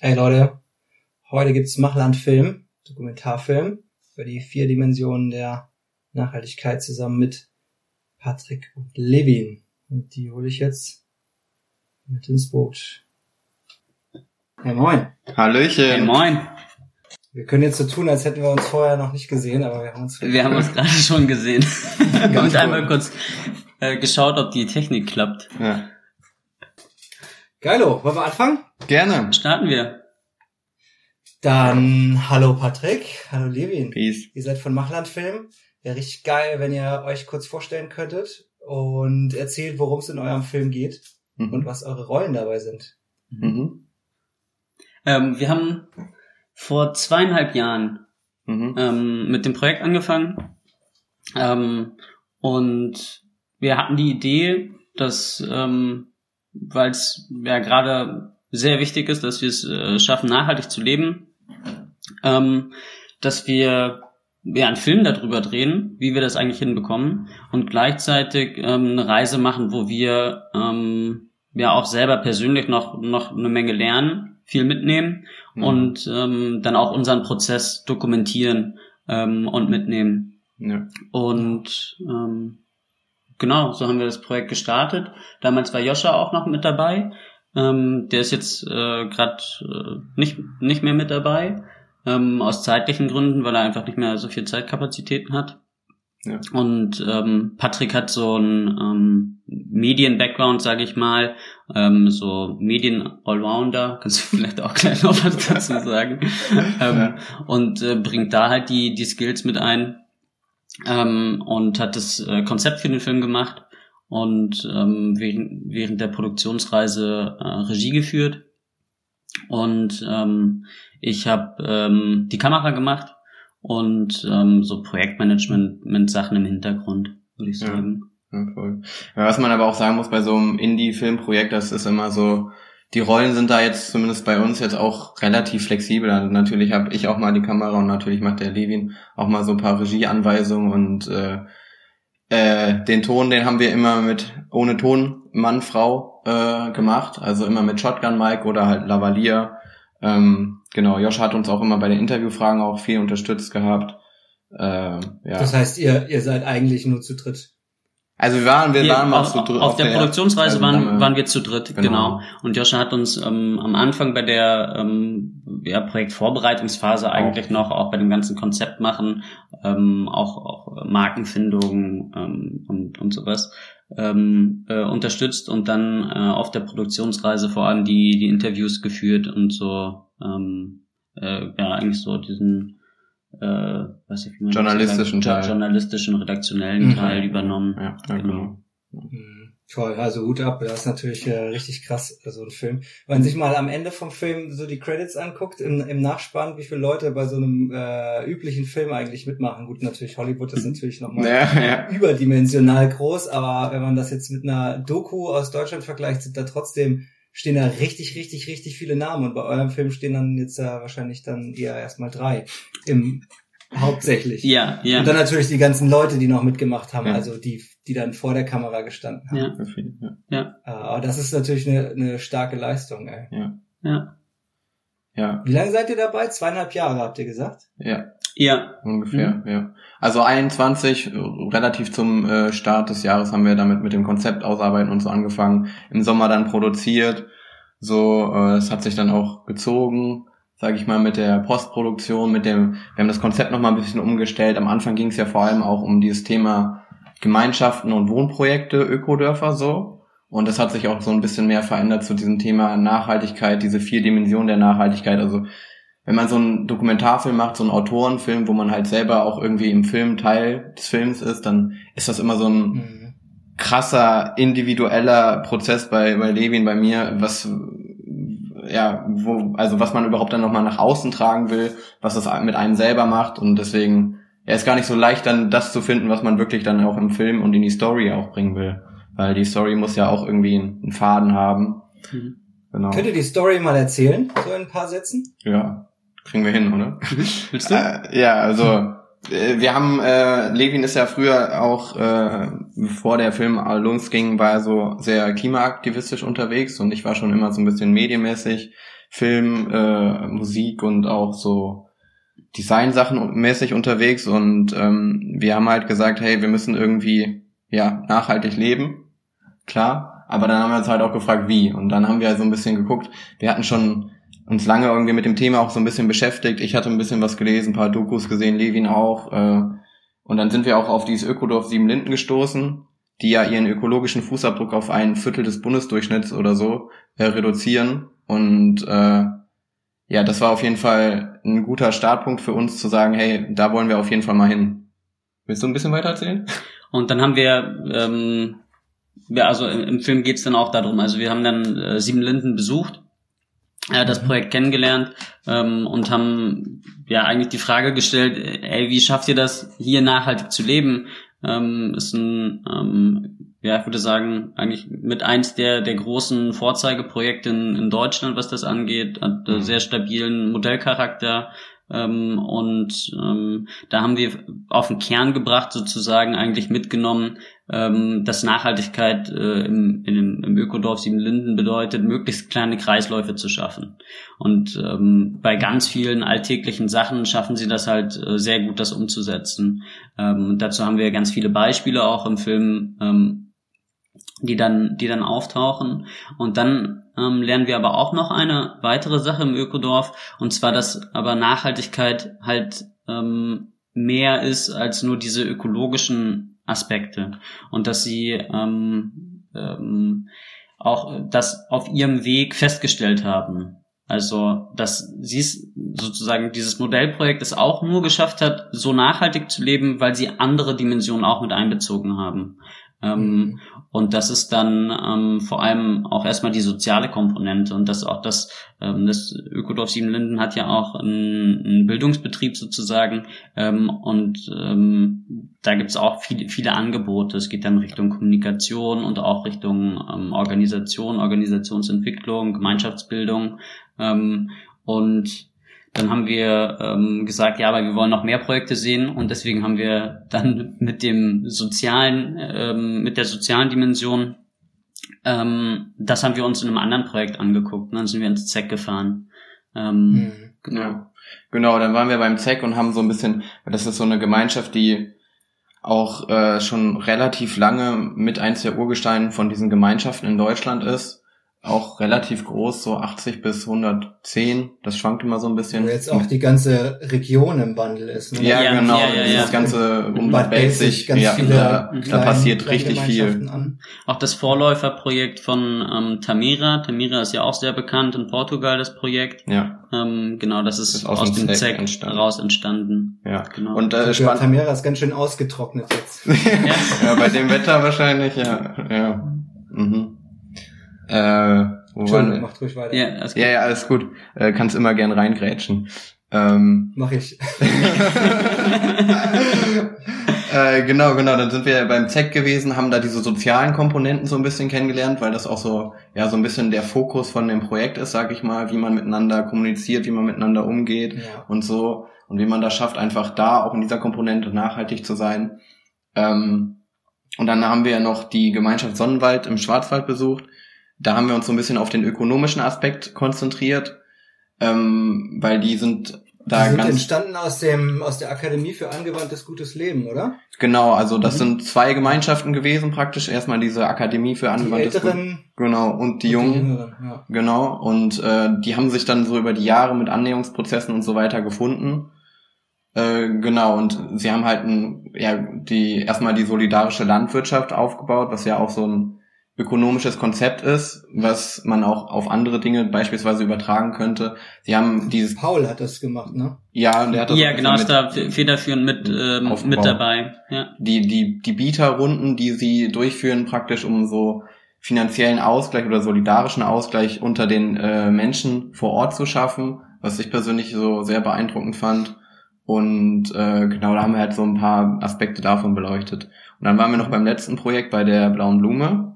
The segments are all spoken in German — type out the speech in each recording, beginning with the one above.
Ey Leute, heute gibt's Machland Film, Dokumentarfilm über die vier Dimensionen der Nachhaltigkeit zusammen mit Patrick und Levin. Und die hole ich jetzt mit ins Boot. Hey moin. Hallöchen. Hey, moin. Wir können jetzt so tun, als hätten wir uns vorher noch nicht gesehen, aber wir haben uns. Wir haben uns gerade schon gesehen. Ganz Und einmal kurz äh, geschaut, ob die Technik klappt. Ja. Geilo, wollen wir anfangen? Gerne. Starten wir. Dann hallo Patrick, hallo Levin. Peace. Ihr seid von Machland Film. Wäre richtig geil, wenn ihr euch kurz vorstellen könntet und erzählt, worum es in eurem Film geht und Mhm. was eure Rollen dabei sind. Mhm. Ähm, wir haben vor zweieinhalb Jahren Mhm. ähm, mit dem Projekt angefangen. Ähm, und wir hatten die Idee, dass, ähm, weil es ja gerade sehr wichtig ist, dass wir es äh, schaffen, nachhaltig zu leben, ähm, dass wir ja, einen Film darüber drehen, wie wir das eigentlich hinbekommen und gleichzeitig ähm, eine Reise machen, wo wir ähm, ja auch selber persönlich noch, noch eine Menge lernen, viel mitnehmen Mhm. und ähm, dann auch unseren Prozess dokumentieren ähm, und mitnehmen. Ja. Und ähm, genau, so haben wir das Projekt gestartet. Damals war Joscha auch noch mit dabei. Ähm, der ist jetzt äh, gerade äh, nicht, nicht mehr mit dabei, ähm, aus zeitlichen Gründen, weil er einfach nicht mehr so viel Zeitkapazitäten hat. Ja. Und ähm, Patrick hat so einen ähm, Medien-Background, sage ich mal, ähm, so Medien-Allrounder, kannst du vielleicht auch gleich noch was dazu sagen, ähm, und äh, bringt da halt die, die Skills mit ein ähm, und hat das äh, Konzept für den Film gemacht und ähm, während, während der Produktionsreise äh, Regie geführt und ähm, ich habe ähm, die Kamera gemacht und ähm, so Projektmanagement mit Sachen im Hintergrund, würde ich Ja. sagen. Ja, voll. Ja, was man aber auch sagen muss bei so einem Indie-Filmprojekt, das ist immer so, die Rollen sind da jetzt zumindest bei uns jetzt auch relativ flexibel. Also natürlich habe ich auch mal die Kamera und natürlich macht der Levin auch mal so ein paar Regieanweisungen und äh, äh, den Ton, den haben wir immer mit ohne Ton Mann, Frau äh, gemacht, also immer mit Shotgun Mic oder halt Lavalier. Ähm, genau, Josh hat uns auch immer bei den Interviewfragen auch viel unterstützt gehabt. Äh, ja. Das heißt, ihr, ihr seid eigentlich nur zu dritt. Also wir waren, wir Wir- waren mal auf, zu dritt. auf der Produktionsreise also waren, äh, waren wir zu dritt, genau. genau. Und Joscha hat uns ähm, am Anfang bei der ähm, ja, Projektvorbereitungsphase eigentlich noch, auch bei dem ganzen Konzept machen, ähm, auch, auch Markenfindung ähm, und, und sowas ähm, äh, unterstützt und dann äh, auf der Produktionsreise vor allem die, die Interviews geführt und so ähm, äh, ja eigentlich so diesen äh, weiß ich, wie man Journalistischen sagt, Teil. journalistischen, redaktionellen Mhm. Teil übernommen. Ja, ja genau. Mhm. Toll, also Hut ab, das ist natürlich äh, richtig krass, so ein Film. Wenn man sich mal am Ende vom Film so die Credits anguckt, im, im Nachspann, wie viele Leute bei so einem äh, üblichen Film eigentlich mitmachen. Gut, natürlich, Hollywood ist natürlich nochmal Ja, ja. überdimensional groß, aber wenn man das jetzt mit einer Doku aus Deutschland vergleicht, sind da trotzdem, stehen da richtig, richtig, richtig viele Namen und bei eurem Film stehen dann jetzt ja wahrscheinlich dann eher erstmal drei im hauptsächlich. Ja, ja. Und dann natürlich die ganzen Leute, die noch mitgemacht haben, Ja. also die, die dann vor der Kamera gestanden haben. Ja. Ja. Äh, Aber das ist natürlich eine, eine starke Leistung, ey. Ja. Ja, Wie lange seid ihr dabei? Zweieinhalb Jahre, habt ihr gesagt? ja, Ja. ungefähr, ja. Also 21, äh, relativ zum äh, Start des Jahres haben wir damit mit dem Konzept ausarbeiten und so angefangen. Im Sommer dann produziert. So, äh, es hat sich dann auch gezogen, sage ich mal, mit der Postproduktion, mit dem, wir haben das Konzept nochmal ein bisschen umgestellt. Am Anfang ging es ja vor allem auch um dieses Thema Gemeinschaften und Wohnprojekte, Ökodörfer so. Und das hat sich auch so ein bisschen mehr verändert zu diesem Thema Nachhaltigkeit, diese vier Dimensionen der Nachhaltigkeit. Also wenn man so einen Dokumentarfilm macht, so einen Autorenfilm, wo man halt selber auch irgendwie im Film Teil des Films ist, dann ist das immer so ein Mhm. krasser individueller Prozess bei bei Levin, bei mir, was ja, wo also was man überhaupt dann nochmal nach außen tragen will, was das mit einem selber macht und deswegen ja, ist gar nicht so leicht dann das zu finden, was man wirklich dann auch im Film und in die Story auch bringen will, weil die Story muss ja auch irgendwie einen Faden haben. Mhm. Genau. Könnt ihr die Story mal erzählen? So in ein paar Sätzen? Ja, kriegen wir hin, oder? Willst du? Äh, ja, also äh, wir haben, äh, Levin ist ja früher auch, äh, bevor der Film losging, war er so sehr klimaaktivistisch unterwegs und ich war schon immer so ein bisschen medienmäßig, Film, äh, Musik und auch so Design-Sachen mäßig unterwegs und ähm, wir haben halt gesagt, hey, wir müssen irgendwie ja nachhaltig leben, klar, aber dann haben wir uns halt auch gefragt, wie und dann haben wir halt so ein bisschen geguckt, wir hatten schon uns lange irgendwie mit dem Thema auch so ein bisschen beschäftigt. Ich hatte ein bisschen was gelesen, ein paar Dokus gesehen, Levin auch. Äh, und dann sind wir auch auf dieses Ökodorf Siebenlinden gestoßen, die ja ihren ökologischen Fußabdruck auf ein Viertel des Bundesdurchschnitts oder so äh, reduzieren. Und äh, ja, das war auf jeden Fall ein guter Startpunkt für uns zu sagen, hey, da wollen wir auf jeden Fall mal hin. Willst du ein bisschen weiter erzählen? Und dann haben wir, ähm, ja, also im, im Film geht's dann auch darum, also wir haben dann äh, Siebenlinden besucht äh, das Projekt kennengelernt ähm, und haben ja eigentlich die Frage gestellt, ey, wie schafft ihr das, hier nachhaltig zu leben? Ähm, ist ein, ähm, ja, ich würde sagen, eigentlich mit eins der, der großen Vorzeigeprojekte in, in Deutschland, was das angeht, hat mhm. sehr stabilen Modellcharakter, ähm, und ähm, da haben wir auf den Kern gebracht, sozusagen eigentlich mitgenommen, ähm, dass Nachhaltigkeit äh, im, im, im Ökodorf Siebenlinden bedeutet, möglichst kleine Kreisläufe zu schaffen. Und ähm, bei ganz vielen alltäglichen Sachen schaffen sie das halt äh, sehr gut, das umzusetzen. Ähm, und dazu haben wir ganz viele Beispiele auch im Film, ähm, die dann, die dann auftauchen. Und dann ähm, lernen wir aber auch noch eine weitere Sache im Ökodorf, und zwar, dass aber Nachhaltigkeit halt ähm, mehr ist als nur diese ökologischen Aspekte und dass sie ähm, ähm, auch das auf ihrem Weg festgestellt haben. Also, dass sie es sozusagen dieses Modellprojekt es auch nur geschafft hat, so nachhaltig zu leben, weil sie andere Dimensionen auch mit einbezogen haben. Mhm. Und das ist dann ähm, vor allem auch erstmal die soziale Komponente und das auch das, ähm, das Ökodorf Siebenlinden hat ja auch einen, einen Bildungsbetrieb sozusagen ähm, und ähm, da gibt's auch viele, viele Angebote. Es geht dann Richtung Kommunikation und auch Richtung ähm, Organisation, Organisationsentwicklung, Gemeinschaftsbildung ähm, und dann haben wir ähm, gesagt, ja, aber wir wollen noch mehr Projekte sehen und deswegen haben wir dann mit dem sozialen, ähm, mit der sozialen Dimension, ähm, das haben wir uns in einem anderen Projekt angeguckt. Und dann sind wir ins ZEC gefahren. Ähm, mhm. Genau. Ja. Genau, dann waren wir beim ZEC und haben so ein bisschen, das ist so eine Gemeinschaft, die auch äh, schon relativ lange mit eins der Urgesteine von diesen Gemeinschaften in Deutschland ist auch relativ groß, so 80 bis 110. Das schwankt immer so ein bisschen. Wo jetzt auch die ganze Region im Wandel ist. Ne? Ja, ja, genau. Ja, ja, das ganze um Bad Belzig, ganz ja, viele da, da passiert richtig viel. An. Auch das Vorläuferprojekt von ähm, Tamira. Tamira ist ja auch sehr bekannt in Portugal, das Projekt. Ja. Ähm, genau, das ist, ist aus, aus dem ZEC entstanden. raus entstanden. Ja, genau. Und äh, spannend. Tamira ist ganz schön ausgetrocknet jetzt. ja, bei dem Wetter wahrscheinlich, ja. ja. Mhm. Äh, wo waren macht ruhig weiter. Ja, alles gut. Ja, ja, alles gut. Äh, kannst immer gern reingrätschen. Ähm, Mach ich. äh, genau, genau. Dann sind wir beim ZEC gewesen, haben da diese sozialen Komponenten so ein bisschen kennengelernt, weil das auch so, ja, so ein bisschen der Fokus von dem Projekt ist, sag ich mal, wie man miteinander kommuniziert, wie man miteinander umgeht ja. und so. Und wie man das schafft, einfach da auch in dieser Komponente nachhaltig zu sein. Ähm, und dann haben wir ja noch die Gemeinschaft Sonnenwald im Schwarzwald besucht da haben wir uns so ein bisschen auf den ökonomischen Aspekt konzentriert, ähm, weil die sind da die sind ganz entstanden aus dem aus der Akademie für angewandtes gutes Leben, oder? Genau, also das mhm. sind zwei Gemeinschaften gewesen praktisch. Erstmal diese Akademie für angewandtes gutes Leben. Genau und die und Jungen. Die Jüngeren, ja. Genau und äh, die haben sich dann so über die Jahre mit Annäherungsprozessen und so weiter gefunden. Äh, genau und sie haben halt ein, ja die erstmal die solidarische Landwirtschaft aufgebaut, was ja auch so ein ökonomisches Konzept ist, was man auch auf andere Dinge beispielsweise übertragen könnte. Sie haben dieses Paul hat das gemacht, ne? Ja, der hat das Ja, genau, ist da federführend mit ähm, mit dabei. Ja. Die die die Bieterrunden, die sie durchführen, praktisch um so finanziellen Ausgleich oder solidarischen Ausgleich unter den äh, Menschen vor Ort zu schaffen, was ich persönlich so sehr beeindruckend fand. Und äh, genau, da haben wir halt so ein paar Aspekte davon beleuchtet. Und dann waren wir noch beim letzten Projekt bei der Blauen Blume.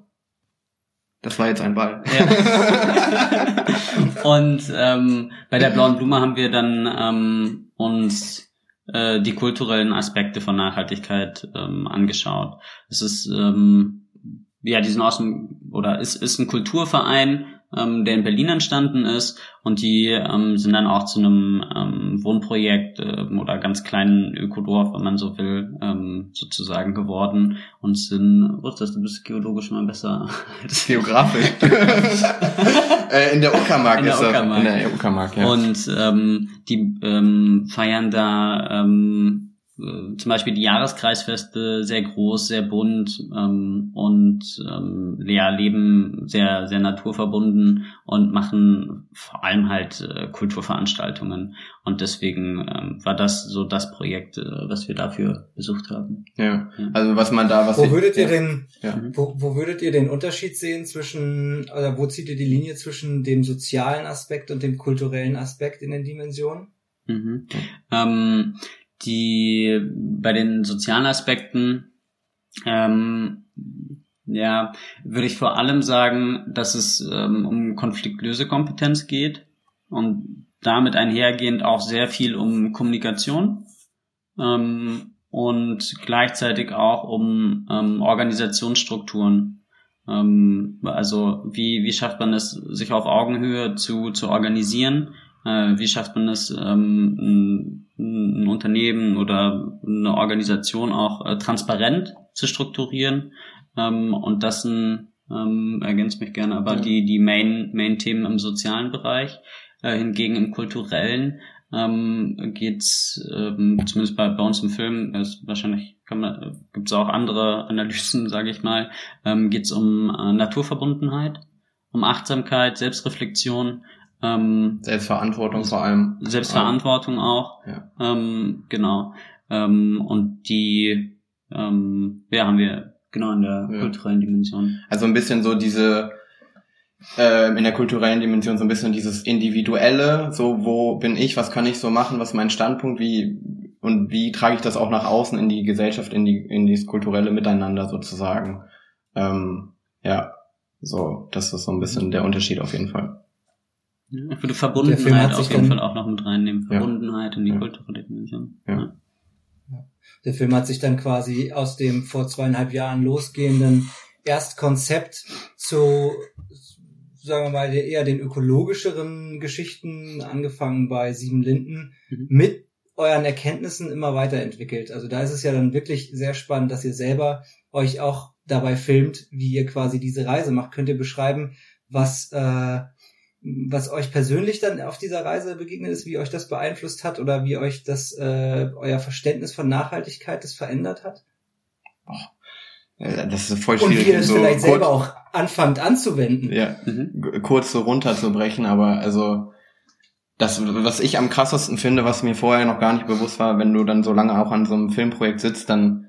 Das war jetzt ein Ball. Ja. und ähm, bei der blauen Blume haben wir dann ähm, uns äh, die kulturellen Aspekte von Nachhaltigkeit ähm, angeschaut. Es ist ähm, ja, die sind aus dem, oder ist, ist ein Kulturverein, ähm, der in Berlin entstanden ist und die ähm, sind dann auch zu einem ähm, Wohnprojekt äh, oder ganz kleinen Ökodorf, wenn man so will, ähm, sozusagen geworden und sind, was ist das, du bist geologisch mal besser als Geografisch. äh, in der Uckermark ist der Uckermark. In der Uckermark, ja. Und ähm, die ähm, feiern da ähm, äh, zum Beispiel die Jahreskreisfeste sehr groß, sehr bunt ähm, und ähm, ja, leben sehr, sehr naturverbunden und machen vor allem halt äh, Kulturveranstaltungen. Und deswegen ähm, war das so das Projekt, äh, was wir dafür besucht haben. Ja, ja. also was man da, was wo würdet ihr ja. den, ja. wo, wo würdet ihr den Unterschied sehen zwischen, oder wo zieht ihr die Linie zwischen dem sozialen Aspekt und dem kulturellen Aspekt in den Dimensionen? Mhm. Ähm, die bei den sozialen Aspekten ähm, ja, würde ich vor allem sagen, dass es ähm, um Konfliktlösekompetenz geht und damit einhergehend auch sehr viel um Kommunikation ähm, und gleichzeitig auch um ähm, Organisationsstrukturen. Ähm, also wie, wie schafft man es, sich auf Augenhöhe zu, zu organisieren äh, wie schafft man es, ähm, ein, ein, Unternehmen oder eine Organisation auch äh, transparent zu strukturieren? Ähm, und das sind, ähm, ergänzt mich gerne, aber ja. die, die Main, Main-Themen im sozialen Bereich. Äh, hingegen im kulturellen ähm, geht's ähm, zumindest bei, bei uns im Film, ist wahrscheinlich kann man, gibt es auch andere Analysen, sage ich mal, ähm, geht es um äh, Naturverbundenheit, um Achtsamkeit, Selbstreflexion, ähm, Selbstverantwortung vor allem. Selbstverantwortung auch. Ja. Ähm, genau. Ähm, und die ähm, ja, haben wir genau in der ja. kulturellen Dimension. Also ein bisschen so diese äh, in der kulturellen Dimension so ein bisschen dieses individuelle, so wo bin ich, was kann ich so machen, was ist mein Standpunkt, wie und wie trage ich das auch nach außen in die Gesellschaft, in die in dieses kulturelle Miteinander sozusagen. Ähm, ja, so das ist so ein bisschen der Unterschied auf jeden Fall. Ja, ich würde Verbundenheit auf jeden Fall auch noch mit reinnehmen. Verbundenheit ja. in die ja. kulturelle Dimension. Ja. ja. Der Film hat sich dann quasi aus dem vor zweieinhalb Jahren losgehenden Erstkonzept zu, sagen wir mal, eher den ökologischeren Geschichten, angefangen bei Sieben Linden, mhm. mit euren Erkenntnissen immer weiterentwickelt. Also da ist es ja dann wirklich sehr spannend, dass ihr selber euch auch dabei filmt, wie ihr quasi diese Reise macht. Könnt ihr beschreiben, was äh, was euch persönlich dann auf dieser Reise begegnet ist, wie euch das beeinflusst hat oder wie euch das äh, euer Verständnis von Nachhaltigkeit das verändert hat? Oh, das ist voll schwierig. Und wie ihr es so vielleicht selber auch anfangt anzuwenden. Ja, mhm. kurz so runterzubrechen, aber also das, was ich am krassesten finde, was mir vorher noch gar nicht bewusst war, wenn du dann so lange auch an so einem Filmprojekt sitzt, dann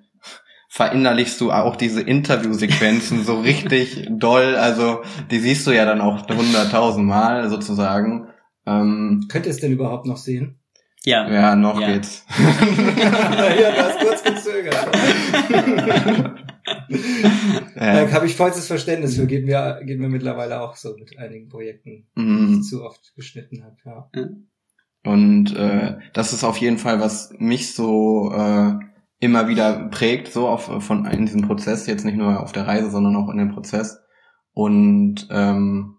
verinnerlichst du auch diese Interviewsequenzen so richtig doll. Also die siehst du ja dann auch hunderttausend Mal sozusagen. Ähm, Könnt ihr es denn überhaupt noch sehen? Ja. Ja, noch ja. geht's. ja, du hast kurz gezögert. ja. Da habe ich vollstes Verständnis für. Geht mir, geht mir mittlerweile auch so mit einigen Projekten, mhm. die ich zu oft geschnitten habe. Ja. Und äh, das ist auf jeden Fall, was mich so äh, immer wieder prägt, so auf, von in diesem Prozess, jetzt nicht nur auf der Reise, sondern auch in dem Prozess. Und ähm,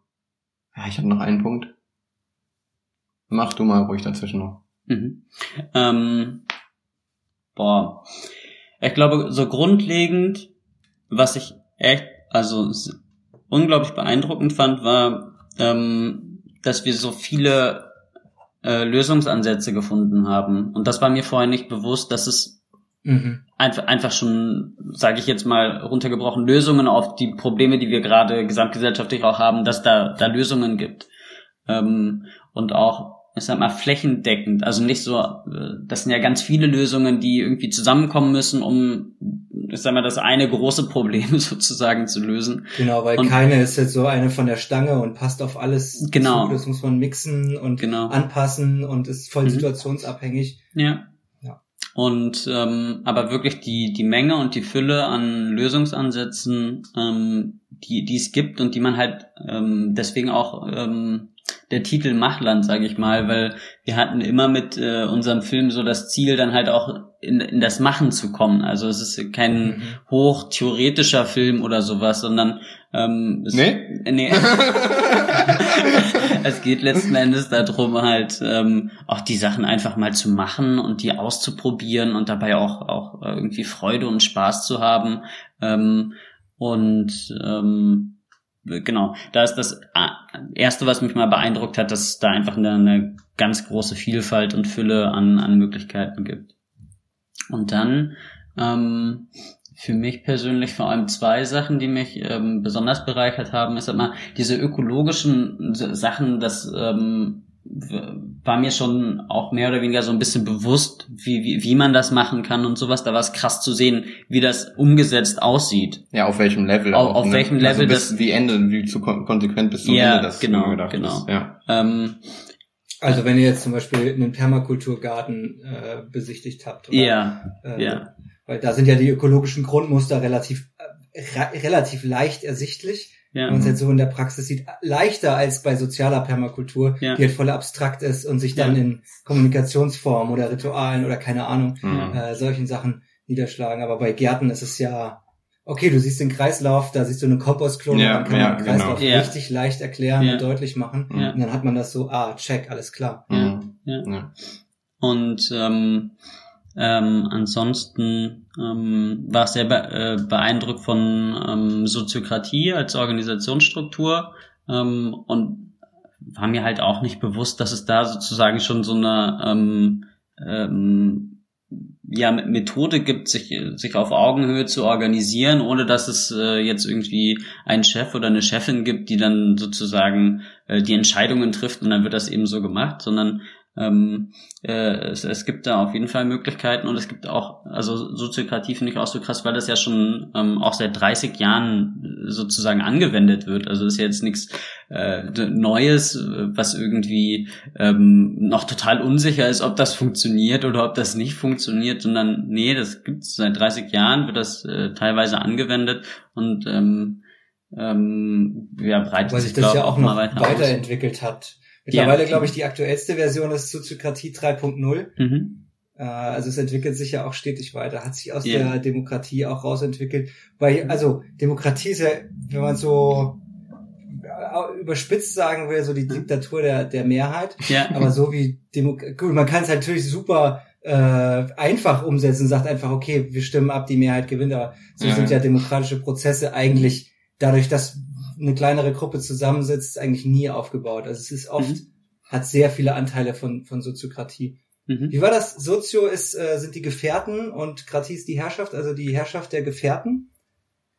ja, ich habe noch einen Punkt. Mach du mal ruhig dazwischen noch. Mhm. Ähm, boah. Ich glaube, so grundlegend, was ich echt, also unglaublich beeindruckend fand, war, ähm, dass wir so viele äh, Lösungsansätze gefunden haben. Und das war mir vorher nicht bewusst, dass es Mhm. Einfach, einfach schon, sage ich jetzt mal, runtergebrochen, Lösungen auf die Probleme, die wir gerade gesamtgesellschaftlich auch haben, dass da, da Lösungen gibt. Ähm, und auch, ich sag mal, flächendeckend. Also nicht so, äh, das sind ja ganz viele Lösungen, die irgendwie zusammenkommen müssen, um, ich sag mal, das eine große Problem sozusagen zu lösen. Genau, weil und, keine ist jetzt so eine von der Stange und passt auf alles genau. zu. Das muss man mixen und genau. anpassen und ist voll mhm. situationsabhängig. Ja. Und ähm, aber wirklich die, die Menge und die Fülle an Lösungsansätzen, ähm, die, die es gibt und die man halt ähm, deswegen auch ähm, der Titel Machland, sage ich mal, weil wir hatten immer mit äh, unserem Film so das Ziel, dann halt auch in, in das Machen zu kommen. Also es ist kein mhm. hochtheoretischer Film oder sowas, sondern ähm, es, nee? nee. es geht letzten Endes darum, halt ähm, auch die Sachen einfach mal zu machen und die auszuprobieren und dabei auch auch irgendwie Freude und Spaß zu haben. Ähm, und ähm, genau, da ist das äh, erste, was mich mal beeindruckt hat, dass da einfach eine, eine ganz große Vielfalt und Fülle an, an Möglichkeiten gibt. Und dann ähm, für mich persönlich vor allem zwei Sachen, die mich ähm, besonders bereichert haben, ist immer diese ökologischen Sachen, das ähm, war mir schon auch mehr oder weniger so ein bisschen bewusst, wie, wie, wie man das machen kann und sowas. Da war es krass zu sehen, wie das umgesetzt aussieht. Ja, auf welchem Level. Auf, auch, auf ne? welchem also Level also das. Wie Ende, wie zu konsequent bis zum ja, Ende das genau, genau. Ist. Ja. Ähm, also wenn ihr jetzt zum Beispiel einen Permakulturgarten äh, besichtigt habt. Oder, ja, äh, ja. Weil da sind ja die ökologischen Grundmuster relativ, äh, relativ leicht ersichtlich ja. wenn man es jetzt so in der Praxis sieht, leichter als bei sozialer Permakultur, ja. die halt voll abstrakt ist und sich dann ja. in Kommunikationsformen oder Ritualen oder keine Ahnung, mhm. äh, solchen Sachen niederschlagen. Aber bei Gärten ist es ja, okay, du siehst den Kreislauf, da siehst du eine Kompostklone, ja, dann kann man den. Kreislauf genau. richtig leicht erklären und deutlich machen. Und dann hat man das so, ah, check, alles klar. Mhm. Ja. Und ähm, ähm, ansonsten ähm, war ich sehr be äh, beeindruckt von ähm, Soziokratie als Organisationsstruktur. Ähm, und war mir halt auch nicht bewusst, dass es da sozusagen schon so eine ähm, ähm, ja, Methode gibt, sich, sich auf Augenhöhe zu organisieren, ohne dass es äh, jetzt irgendwie einen Chef oder eine Chefin gibt, die dann sozusagen äh, die Entscheidungen trifft und dann wird das eben so gemacht, sondern ähm, äh, es, es gibt da auf jeden Fall Möglichkeiten und es gibt auch, also Soziokratie finde ich auch so krass, weil das ja schon ähm, auch seit 30 Jahren sozusagen angewendet wird. Also ist ja jetzt nichts äh, Neues, was irgendwie ähm, noch total unsicher ist, ob das funktioniert oder ob das nicht funktioniert, sondern nee, das gibt es seit 30 Jahren, wird das äh, teilweise angewendet und ähm, ähm, ja, breitet Weil sich, das ja auch auch noch weiter weiterentwickelt aus. hat. Mittlerweile, Ja. glaube ich, die aktuellste Version ist Soziokratie 3.0. Mhm. Äh, Also es entwickelt sich ja auch stetig weiter, hat sich aus Ja. der Demokratie auch rausentwickelt. Weil, also Demokratie ist ja, wenn man so äh, überspitzt sagen will, so die Diktatur der, der Mehrheit. Ja. Aber so wie Demo gut, man kann es halt natürlich super äh, einfach umsetzen, sagt einfach, okay, wir stimmen ab, die Mehrheit gewinnt, aber so Ja. sind ja demokratische Prozesse eigentlich dadurch, dass eine kleinere Gruppe zusammensitzt, eigentlich nie aufgebaut. Also es ist oft, Mhm. hat sehr viele Anteile von, von Soziokratie. Mhm. Wie war das? Sozio ist, äh, sind die Gefährten und Kratie ist die Herrschaft, also die Herrschaft der Gefährten.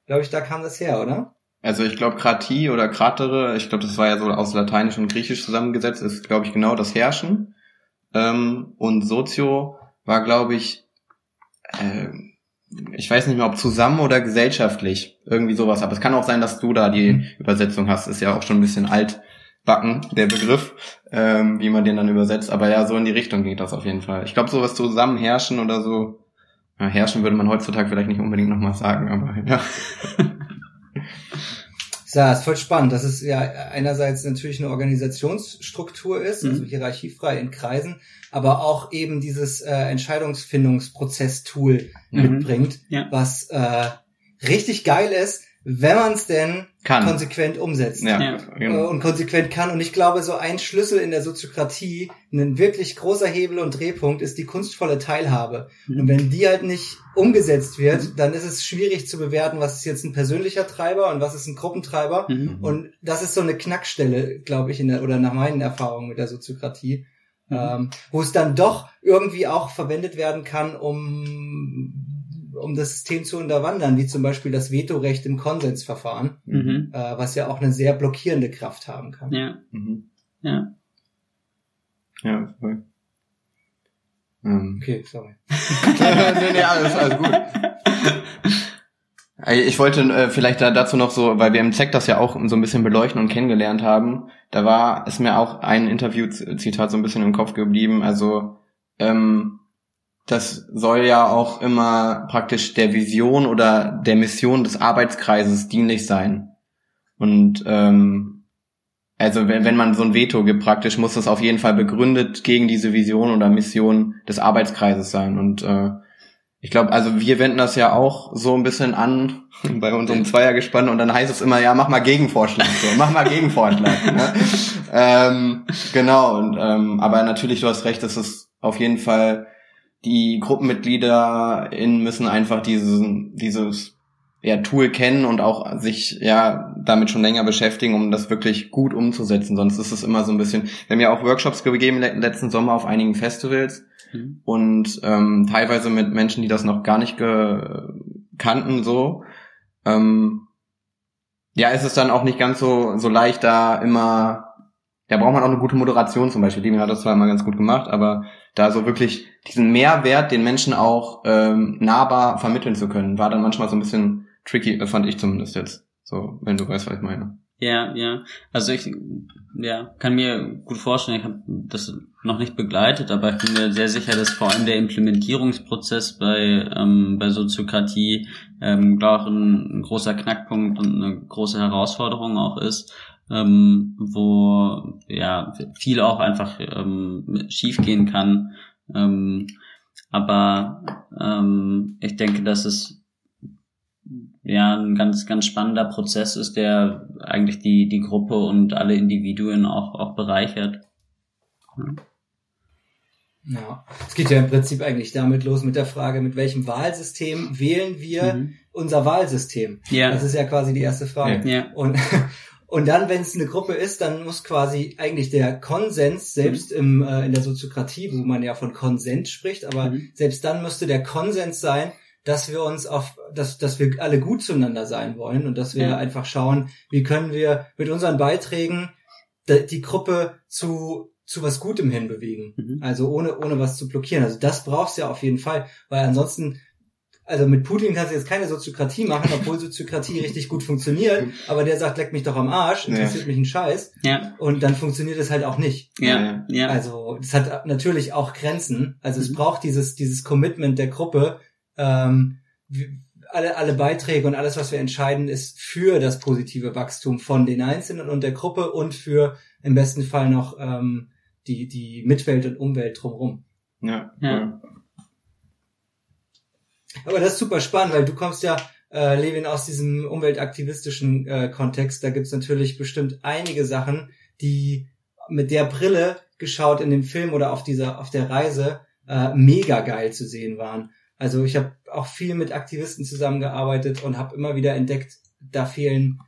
Glaube ich, da kam das her, oder? Also ich glaube Kratie oder Kratere, ich glaube das war ja so aus Lateinisch und Griechisch zusammengesetzt, ist glaube ich genau das Herrschen. Ähm, und Sozio war glaube ich, äh, ich weiß nicht mehr ob zusammen oder gesellschaftlich, irgendwie sowas. Aber es kann auch sein, dass du da die Mhm. Übersetzung hast. Ist ja auch schon ein bisschen altbacken der Begriff, ähm, wie man den dann übersetzt. Aber ja, so in die Richtung geht das auf jeden Fall. Ich glaube sowas zusammen herrschen oder so. Ja, herrschen würde man heutzutage vielleicht nicht unbedingt nochmal sagen, aber ja. Ja, ist voll spannend, dass es ja einerseits natürlich eine Organisationsstruktur ist, also Mhm. hierarchiefrei in Kreisen, aber auch eben dieses äh, Entscheidungsfindungsprozess-Tool Mhm. mitbringt, Ja. was äh, richtig geil ist, wenn man es denn Kann. konsequent umsetzt. Ja, Ja. genau. und konsequent kann. Und ich glaube, so ein Schlüssel in der Soziokratie, ein wirklich großer Hebel und Drehpunkt ist die kunstvolle Teilhabe. Mhm. Und wenn die halt nicht umgesetzt wird, dann ist es schwierig zu bewerten, was ist jetzt ein persönlicher Treiber und was ist ein Gruppentreiber. Mhm. Und das ist so eine Knackstelle, glaube ich, in der, oder nach meinen Erfahrungen mit der Soziokratie, Mhm. ähm, wo es dann doch irgendwie auch verwendet werden kann, um um das System zu unterwandern, wie zum Beispiel das Vetorecht im Konsensverfahren Mhm. äh, was ja auch eine sehr blockierende Kraft haben kann. Ja, Mhm. ja. Ja, voll. Ähm. Okay, sorry. nee, nee, alles, alles gut. Ey, Ich wollte äh, vielleicht da, dazu noch so, weil wir im ZEC das ja auch so ein bisschen beleuchten und kennengelernt haben, da war es mir auch ein Interview-Zitat so ein bisschen im Kopf geblieben. Also ähm, das soll ja auch immer praktisch der Vision oder der Mission des Arbeitskreises dienlich sein. Und ähm, also wenn, wenn man so ein Veto gibt praktisch, muss das auf jeden Fall begründet gegen diese Vision oder Mission des Arbeitskreises sein. Und äh, ich glaube, also wir wenden das ja auch so ein bisschen an bei unserem Zweiergespann und dann heißt es immer, ja, mach mal Gegenvorschlag, so, mach mal Gegenvorschlag. ne? ähm, genau, und ähm, aber natürlich, du hast recht, es ist auf jeden Fall, die GruppenmitgliederInnen müssen einfach dieses, dieses ja, Tool kennen und auch sich ja damit schon länger beschäftigen, um das wirklich gut umzusetzen. Sonst ist es immer so ein bisschen. Wir haben ja auch Workshops gegeben letzten Sommer auf einigen Festivals Mhm. Und ähm, teilweise mit Menschen, die das noch gar nicht kannten, so. Ähm, ja, ist es dann auch nicht ganz so, so leicht, da immer, da braucht man auch eine gute Moderation zum Beispiel. Demi hat das zwar immer ganz gut gemacht, aber da so wirklich diesen Mehrwert den Menschen auch ähm, nahbar vermitteln zu können, war dann manchmal so ein bisschen tricky, äh, fand ich zumindest jetzt. So, wenn du weißt, was ich meine. Ja, ja. Also ich ja, kann mir gut vorstellen, ich habe das noch nicht begleitet, aber ich bin mir sehr sicher, dass vor allem der Implementierungsprozess bei, ähm, bei Soziokratie ähm, glaube ich ein, ein großer Knackpunkt und eine große Herausforderung auch ist, ähm, wo ja viel auch einfach ähm, schiefgehen kann. Ähm, aber ähm, ich denke, dass es ja ein ganz, ganz spannender Prozess ist, der eigentlich die, die Gruppe und alle Individuen auch, auch bereichert. Ja. Ja, es geht ja im Prinzip eigentlich damit los mit der Frage, mit welchem Wahlsystem wählen wir mhm. unser Wahlsystem? Ja. Das ist ja quasi die erste Frage. Ja. Und, und dann, wenn es eine Gruppe ist, dann muss quasi eigentlich der Konsens, selbst mhm. im, äh, in der Soziokratie, wo man ja von Konsens spricht, aber mhm. selbst dann müsste der Konsens sein, dass wir uns auf, dass, dass wir alle gut zueinander sein wollen und dass wir ja. einfach schauen, wie können wir mit unseren Beiträgen die Gruppe zu zu was Gutem hinbewegen. Mhm. Also ohne ohne was zu blockieren. Also das brauchst du ja auf jeden Fall, weil ansonsten also mit Putin kannst du jetzt keine Soziokratie machen, obwohl Soziokratie richtig gut funktioniert, aber der sagt, leck mich doch am Arsch, interessiert ja. mich ein Scheiß. Ja. Und dann funktioniert es halt auch nicht. Ja. ja. Also das hat natürlich auch Grenzen. Also mhm. es braucht dieses, dieses Commitment der Gruppe, ähm, alle, alle Beiträge und alles, was wir entscheiden, ist für das positive Wachstum von den Einzelnen und der Gruppe und für im besten Fall noch ähm, die, die Mitwelt und Umwelt drumherum. Ja, ja. Aber das ist super spannend, weil du kommst ja, äh, Levin, aus diesem umweltaktivistischen äh, Kontext. Da gibt's natürlich bestimmt einige Sachen, die mit der Brille geschaut in dem Film oder auf dieser, auf der Reise äh, mega geil zu sehen waren. Also ich habe auch viel mit Aktivisten zusammengearbeitet und habe immer wieder entdeckt, da fehlen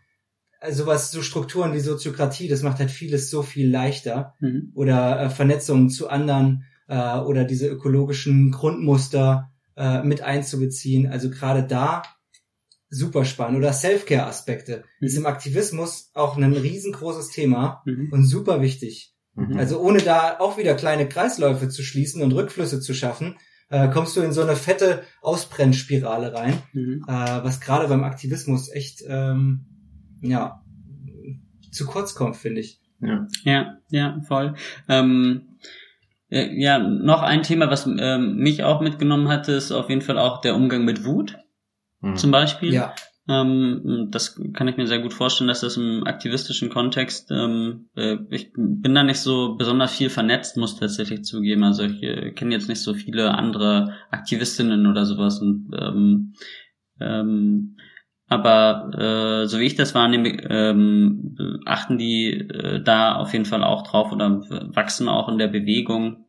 also was so Strukturen wie Soziokratie, das macht halt vieles so viel leichter mhm. oder äh, Vernetzungen zu anderen äh, oder diese ökologischen Grundmuster äh, mit einzubeziehen. Also gerade da super spannend oder Selfcare Aspekte. Mhm. Ist im Aktivismus auch ein riesengroßes Thema mhm. und super wichtig. Mhm. Also ohne da auch wieder kleine Kreisläufe zu schließen und Rückflüsse zu schaffen, äh, kommst du in so eine fette Ausbrennspirale rein, mhm. äh, was gerade beim Aktivismus echt ähm, ja zu kurz kommt, finde ich. Ja, ja, ja voll. Ähm, ja, noch ein Thema, was ähm, mich auch mitgenommen hatte, ist auf jeden Fall auch der Umgang mit Wut. Mhm. Zum Beispiel. Ja. Ähm, das kann ich mir sehr gut vorstellen, dass das im aktivistischen Kontext, ähm, äh, ich bin da nicht so besonders viel vernetzt, muss tatsächlich zugeben. Also ich äh, kenne jetzt nicht so viele andere Aktivistinnen oder sowas und ähm, ähm, aber äh, so wie ich das wahrnehme, ähm, achten die äh, da auf jeden Fall auch drauf oder wachsen auch in der Bewegung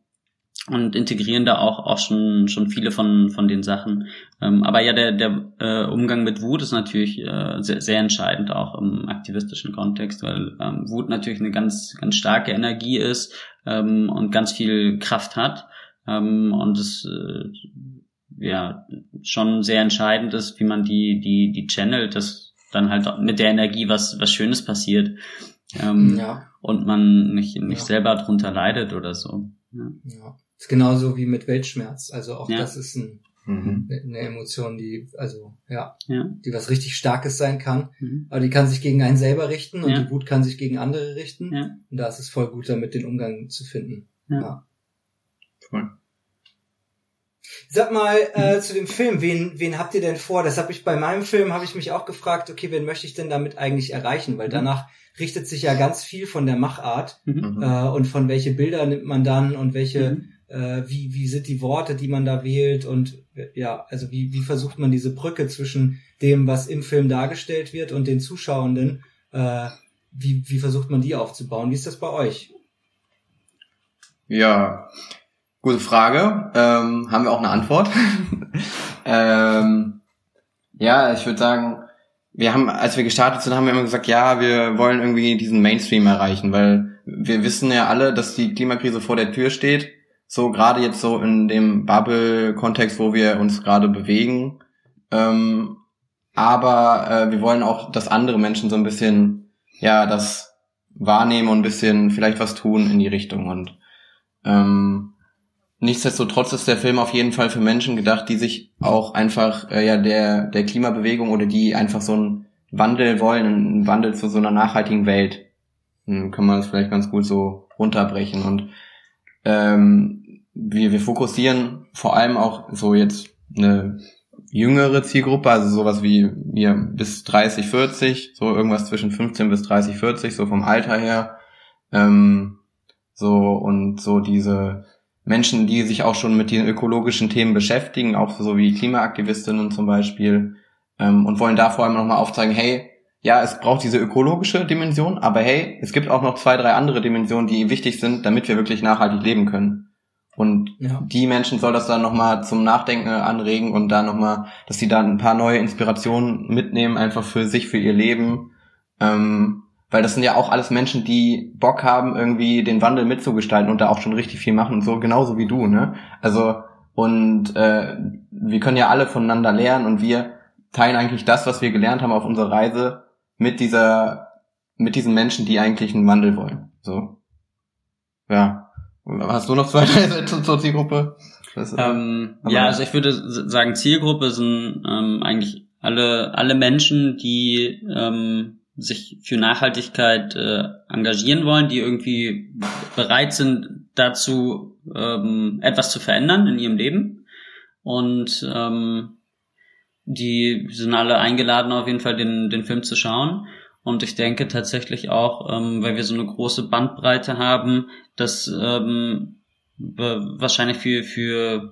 und integrieren da auch auch schon schon viele von von den Sachen. Ähm, aber ja, der der äh, Umgang mit Wut ist natürlich äh, sehr, sehr entscheidend auch im aktivistischen Kontext, weil ähm, Wut natürlich eine ganz ganz starke Energie ist ähm, und ganz viel Kraft hat ähm, und es äh, ja schon sehr entscheidend ist, wie man die die die channelt, dass dann halt mit der Energie was was Schönes passiert ähm, ja. und man nicht nicht ja. selber drunter leidet oder so. Ja. ja. Ist genauso wie mit Weltschmerz. Also auch ja. das ist ein, mhm. eine Emotion, die, also ja, ja, die was richtig Starkes sein kann. Mhm. Aber die kann sich gegen einen selber richten und ja. die Wut kann sich gegen andere richten. Ja. Und da ist es voll gut, damit den Umgang zu finden. Ja. ja. Voll. Sag mal äh, zu dem Film, wen, wen habt ihr denn vor? Das habe ich bei meinem Film, habe ich mich auch gefragt, okay, wen möchte ich denn damit eigentlich erreichen? Weil danach richtet sich ja ganz viel von der Machart Mhm. äh, und von welche Bilder nimmt man dann und welche, Mhm. Äh, wie, wie sind die Worte, die man da wählt und ja, also wie, wie versucht man diese Brücke zwischen dem, was im Film dargestellt wird und den Zuschauenden, äh, wie, wie versucht man die aufzubauen? Wie ist das bei euch? Ja, gute Frage. Ähm, haben wir auch eine Antwort? ähm, ja, ich würde sagen, wir haben, als wir gestartet sind, haben wir immer gesagt, ja, wir wollen irgendwie diesen Mainstream erreichen, weil wir wissen ja alle, dass die Klimakrise vor der Tür steht. So gerade jetzt so in dem Bubble-Kontext, wo wir uns gerade bewegen. Ähm, aber äh, wir wollen auch, dass andere Menschen so ein bisschen, ja, das wahrnehmen und ein bisschen vielleicht was tun in die Richtung. Und ähm, nichtsdestotrotz ist der Film auf jeden Fall für Menschen gedacht, die sich auch einfach äh, ja der der Klimabewegung oder die einfach so einen Wandel wollen, einen Wandel zu so einer nachhaltigen Welt. Hm, kann man das vielleicht ganz gut so runterbrechen und ähm, wir, wir fokussieren vor allem auch so jetzt eine jüngere Zielgruppe, also sowas wie wir bis 30, 40, so irgendwas zwischen 15 bis 30, 40, so vom Alter her. Ähm, so und so diese Menschen, die sich auch schon mit den ökologischen Themen beschäftigen, auch so wie Klimaaktivistinnen zum Beispiel, ähm, und wollen da vor allem nochmal aufzeigen, hey, ja, es braucht diese ökologische Dimension, aber hey, es gibt auch noch zwei, drei andere Dimensionen, die wichtig sind, damit wir wirklich nachhaltig leben können. Und Ja. die Menschen soll das dann nochmal zum Nachdenken anregen und da nochmal, dass sie da ein paar neue Inspirationen mitnehmen, einfach für sich, für ihr Leben. Ähm, weil das sind ja auch alles Menschen, die Bock haben, irgendwie den Wandel mitzugestalten und da auch schon richtig viel machen und so, genauso wie du, ne? Also, und äh, wir können ja alle voneinander lernen und wir teilen eigentlich das, was wir gelernt haben auf unserer Reise mit dieser, mit diesen Menschen, die eigentlich einen Wandel wollen. So. Ja. Hast du noch zwei, drei Sätze zur Zielgruppe? Äh, Ähm, ja, also ich würde sagen, Zielgruppe sind ähm, eigentlich alle, alle Menschen, die ähm, sich für Nachhaltigkeit äh, engagieren wollen, die irgendwie bereit sind, dazu ähm, etwas zu verändern in ihrem Leben. Und ähm, die sind alle eingeladen, auf jeden Fall den, den Film zu schauen. Und ich denke tatsächlich auch, ähm, weil wir so eine große Bandbreite haben, dass ähm, wa- wahrscheinlich für, für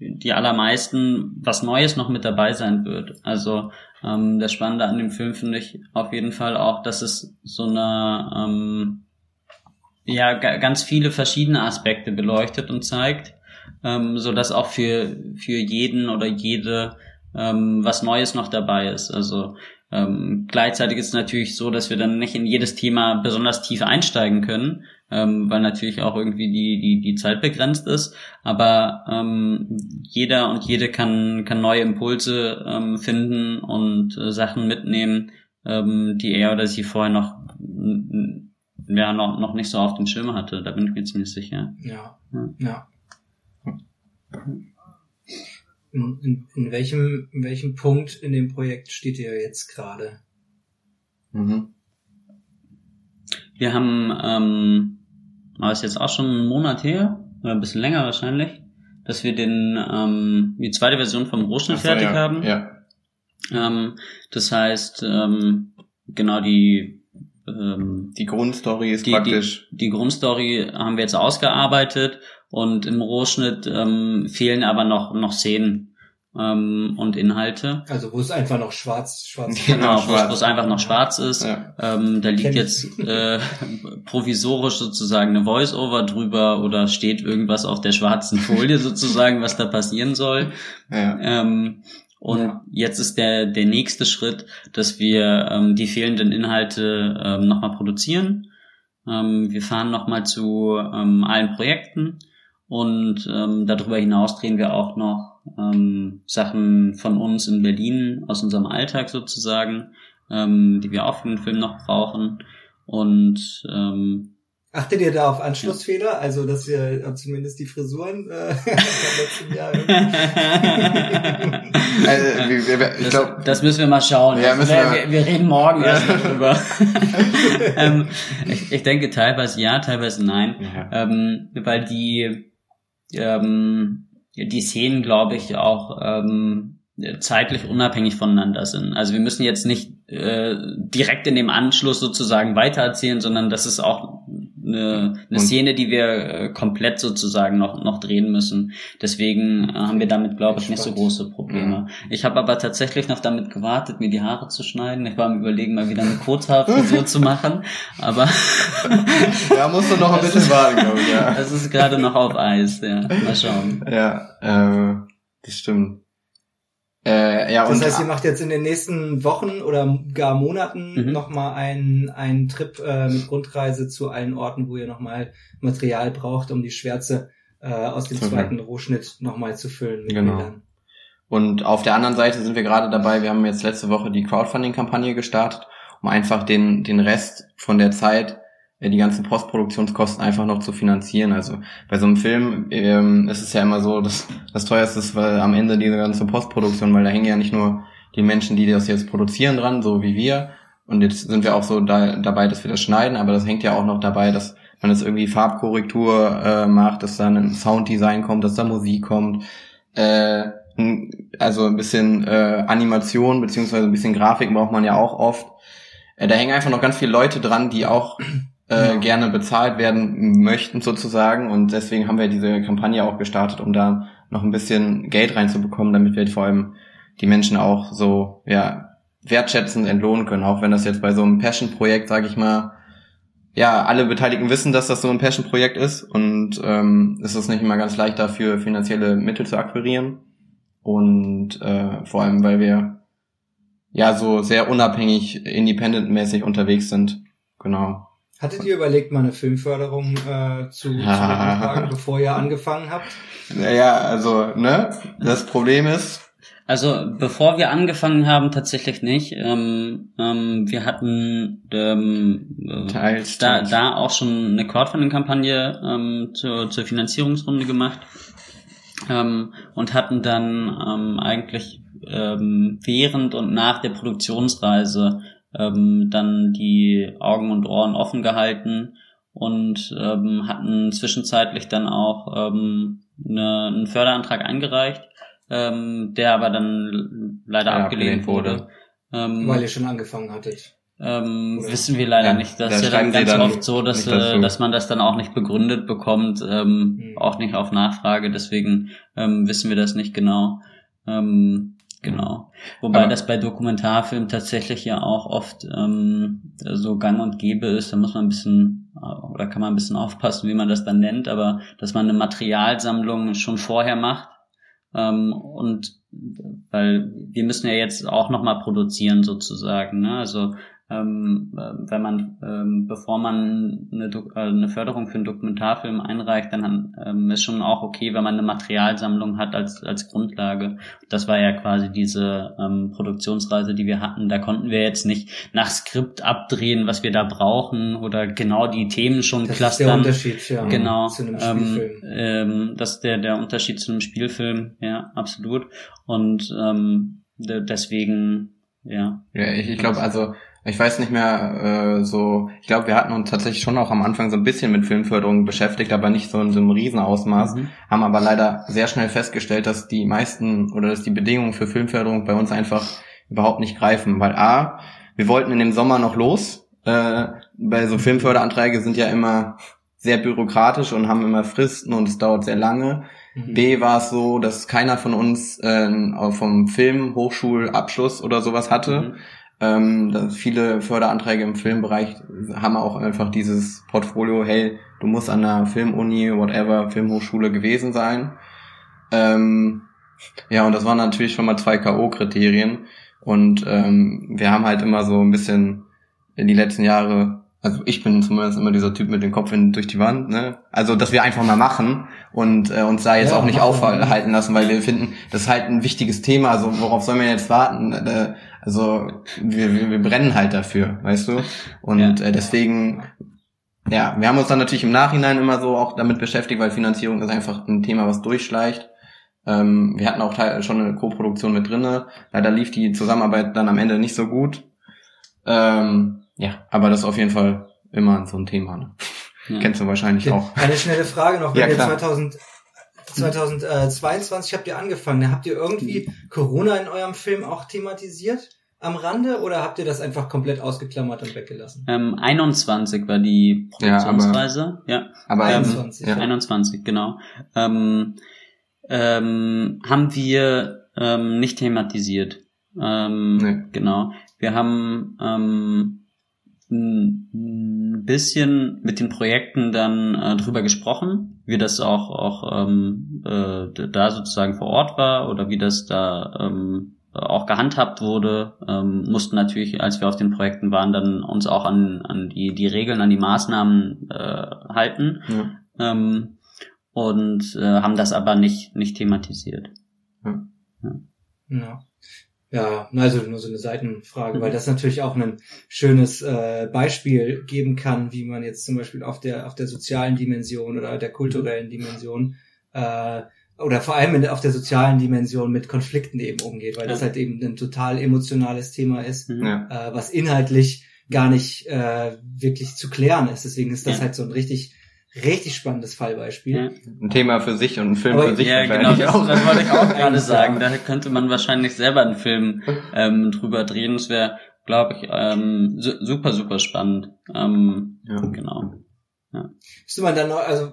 die allermeisten was Neues noch mit dabei sein wird. Also ähm, das Spannende an dem Film finde ich auf jeden Fall auch, dass es so eine ähm, ja ga- ganz viele verschiedene Aspekte beleuchtet und zeigt, ähm, so dass auch für für jeden oder jede ähm, was Neues noch dabei ist. Also ähm, gleichzeitig ist es natürlich so, dass wir dann nicht in jedes Thema besonders tief einsteigen können, ähm, weil natürlich auch irgendwie die, die, die Zeit begrenzt ist. Aber ähm, jeder und jede kann, kann neue Impulse ähm, finden und äh, Sachen mitnehmen, ähm, die er oder sie vorher noch, ja, noch, noch nicht so auf dem Schirm hatte. Da bin ich mir ziemlich sicher. Ja. Ja. Ja. In, in, welchem, in welchem Punkt in dem Projekt steht ihr jetzt gerade? Mhm. Wir haben, ähm, aber ist jetzt auch schon einen Monat her, oder ein bisschen länger wahrscheinlich, dass wir den, ähm, die zweite Version vom Rohschnitt so, fertig ja. haben. Ja. Ähm, das heißt, ähm, genau die, ähm, Die Grundstory ist die, praktisch. die, die Grundstory haben wir jetzt ausgearbeitet und im Rohschnitt ähm, fehlen aber noch, noch Szenen ähm, und Inhalte. Also wo es einfach noch schwarz, schwarz. Genau, Genau, wo es- schwarz. wo es einfach noch schwarz ist. Ja. Ähm, da liegt jetzt äh, provisorisch sozusagen eine Voice-Over drüber oder steht irgendwas auf der schwarzen Folie sozusagen, was da passieren soll. Ja. Ähm, und Ja. jetzt ist der, der nächste Schritt, dass wir ähm, die fehlenden Inhalte ähm, nochmal produzieren. Ähm, wir fahren nochmal zu ähm, allen Projekten und ähm, darüber hinaus drehen wir auch noch ähm, Sachen von uns in Berlin aus unserem Alltag sozusagen, ähm, die wir auch für den Film noch brauchen. Und ähm, Achtet ihr da auf Anschlussfehler? Also, dass ihr äh, zumindest die Frisuren äh, letzten Jahr Also, wir- wir- ich das, glaube, das müssen wir mal schauen. Ja, müssen wir, wir- wir, wir reden morgen erst darüber. ähm, ich, ich denke teilweise ja, teilweise nein. ja. Ähm, weil die ähm, die Szenen, glaube ich, auch ähm, zeitlich unabhängig voneinander sind. Also wir müssen jetzt nicht äh, direkt in dem Anschluss sozusagen weitererzählen, sondern das ist auch eine, eine Szene, die wir äh, komplett sozusagen noch noch drehen müssen. Deswegen äh, haben wir damit, glaube ich, nicht so große Probleme. Ja. Ich habe aber tatsächlich noch damit gewartet, mir die Haare zu schneiden. Ich war am überlegen, mal wieder eine Kurzhaarfrisur zu machen, aber ja, musst du noch ein bisschen warten, glaube ich. Ja. Das ist gerade noch auf Eis. Ja, mal schauen. Ja, äh, das stimmt. Äh, ja, das und heißt, ihr macht jetzt in den nächsten Wochen oder gar Monaten mhm. nochmal einen, einen Trip äh, mit Grundreise zu allen Orten, wo ihr nochmal Material braucht, um die Schwärze äh, aus dem zweiten Rohschnitt nochmal zu füllen genau. Bildern. Und auf der anderen Seite sind wir gerade dabei, wir haben jetzt letzte Woche die Crowdfunding-Kampagne gestartet, um einfach den, den Rest von der Zeit die ganzen Postproduktionskosten einfach noch zu finanzieren. Also bei so einem Film ähm, ist es ja immer so, dass das teuerste ist weil am Ende diese ganze Postproduktion, weil da hängen ja nicht nur die Menschen, die das jetzt produzieren dran, so wie wir. Und jetzt sind wir auch so da, dabei, dass wir das schneiden, aber das hängt ja auch noch dabei, dass man jetzt irgendwie Farbkorrektur äh, macht, dass da ein Sounddesign kommt, dass da Musik kommt. Äh, also ein bisschen äh, Animation beziehungsweise ein bisschen Grafik braucht man ja auch oft. Äh, da hängen einfach noch ganz viele Leute dran, die auch äh, gerne bezahlt werden möchten sozusagen. Und deswegen haben wir diese Kampagne auch gestartet, um da noch ein bisschen Geld reinzubekommen, damit wir vor allem die Menschen auch so ja wertschätzend entlohnen können. Auch wenn das jetzt bei so einem Passion-Projekt, sage ich mal, ja, alle Beteiligten wissen, dass das so ein Passion-Projekt ist und ähm, es ist nicht immer ganz leicht dafür, finanzielle Mittel zu akquirieren. Und äh, vor allem, weil wir ja so sehr unabhängig, independent-mäßig unterwegs sind. Genau. Hattet ihr überlegt, mal eine Filmförderung äh, zu, zu beantragen, bevor ihr angefangen habt? Naja, also, ne? Das Problem ist. Also, bevor wir angefangen haben, tatsächlich nicht. Ähm, ähm, wir hatten ähm, Teils, da, teils. da auch schon eine Crowdfunding-Kampagne ähm, zur, zur Finanzierungsrunde gemacht ähm, und hatten dann ähm, eigentlich ähm, während und nach der Produktionsreise ähm, dann die Augen und Ohren offen gehalten und ähm, hatten zwischenzeitlich dann auch ähm, eine, einen Förderantrag eingereicht, ähm, der aber dann leider ja, abgelehnt, abgelehnt wurde. Ähm, Weil ihr schon angefangen hattet. Ähm, wissen wir leider ja, nicht. Das ist ja dann ganz dann oft so, dass, äh, dass man das dann auch nicht begründet bekommt, ähm, mhm. auch nicht auf Nachfrage. Deswegen ähm, wissen wir das nicht genau. Ähm, Genau. Wobei Aber das bei Dokumentarfilmen tatsächlich ja auch oft ähm, so gang und gäbe ist. Da muss man ein bisschen oder kann man ein bisschen aufpassen, wie man das dann nennt, aber dass man eine Materialsammlung schon vorher macht. Ähm, und weil wir müssen ja jetzt auch nochmal produzieren sozusagen. Ne? Also ähm, äh, wenn man, ähm, bevor man eine, äh, eine Förderung für einen Dokumentarfilm einreicht, dann ähm, ist schon auch okay, wenn man eine Materialsammlung hat als, als Grundlage. Das war ja quasi diese ähm, Produktionsreise, die wir hatten. Da konnten wir jetzt nicht nach Skript abdrehen, was wir da brauchen oder genau die Themen schon das clustern. Das ist der Unterschied, ja. Genau. Zu einem ähm, Spielfilm. Ähm, das ist der, der Unterschied zu einem Spielfilm, ja, absolut. Und ähm, deswegen, ja. Ja, ich, ich glaube, also ich weiß nicht mehr, äh, so, ich glaube, wir hatten uns tatsächlich schon auch am Anfang so ein bisschen mit Filmförderung beschäftigt, aber nicht so in so einem Riesenausmaß, mhm. haben aber leider sehr schnell festgestellt, dass die meisten oder dass die Bedingungen für Filmförderung bei uns einfach überhaupt nicht greifen, weil A, wir wollten in dem Sommer noch los, äh, bei so Filmförderanträge sind ja immer sehr bürokratisch und haben immer Fristen und es dauert sehr lange. Mhm. B war es so, dass keiner von uns äh, vom Film Hochschulabschluss oder sowas hatte. Mhm. Ähm, viele Förderanträge im Filmbereich haben auch einfach dieses Portfolio, hey, du musst an der Filmuni, whatever, Filmhochschule gewesen sein. Ähm, ja, und das waren natürlich schon mal zwei K.O.-Kriterien. Und ähm, wir haben halt immer so ein bisschen in die letzten Jahre also ich bin zumindest immer dieser Typ mit dem Kopf in, durch die Wand, ne? Also, dass wir einfach mal machen und äh, uns da jetzt ja, auch nicht aufhalten lassen, weil wir finden, das ist halt ein wichtiges Thema, also worauf sollen wir jetzt warten? Äh, also wir, wir, wir brennen halt dafür, weißt du? Und ja. äh, deswegen, ja, wir haben uns dann natürlich im Nachhinein immer so auch damit beschäftigt, weil Finanzierung ist einfach ein Thema, was durchschleicht. Ähm, wir hatten auch schon eine Co-Produktion mit drinne. Leider lief die Zusammenarbeit dann am Ende nicht so gut. Ähm, ja, aber das ist auf jeden Fall immer so ein Thema. Ne? Ja. Kennst du wahrscheinlich auch. Eine schnelle Frage noch, wenn ja, ihr 2000 2022 habt ihr angefangen. Habt ihr irgendwie Corona in eurem Film auch thematisiert? am Rande oder habt ihr das einfach komplett ausgeklammert und weggelassen? Ähm, 21 war die Produktionsreise. Ja, aber, ja. aber 21, ähm, 21, genau. Ähm, ähm, haben wir ähm, nicht thematisiert. Ähm, Nee. Genau. Wir haben ähm, ein bisschen mit den Projekten dann äh, drüber gesprochen, wie das auch auch ähm, äh, da sozusagen vor Ort war oder wie das da ähm, auch gehandhabt wurde, ähm, mussten natürlich, als wir auf den Projekten waren, dann uns auch an, an die, die Regeln, an die Maßnahmen äh, halten Ja. ähm, und äh, haben das aber nicht, nicht thematisiert. Ja. Ja, also nur so eine Seitenfrage, Mhm. weil das natürlich auch ein schönes äh, Beispiel geben kann, wie man jetzt zum Beispiel auf der auf der sozialen Dimension oder der kulturellen Dimension äh, oder vor allem in, auf der sozialen Dimension mit Konflikten eben umgeht, weil das Ja. halt eben ein total emotionales Thema ist, Mhm. Ja. äh, was inhaltlich gar nicht äh, wirklich zu klären ist. Deswegen ist das Ja. halt so ein richtig richtig spannendes Fallbeispiel. Ja. Ein Thema für sich und ein Film Aber- für sich. Ja, genau, das, auch. das wollte ich auch gerade sagen. ja. Da könnte man wahrscheinlich selber einen Film ähm, drüber drehen. Das wäre, glaube ich, ähm, su super, super spannend. Ähm, Ja. Genau. Müsste man dann noch, also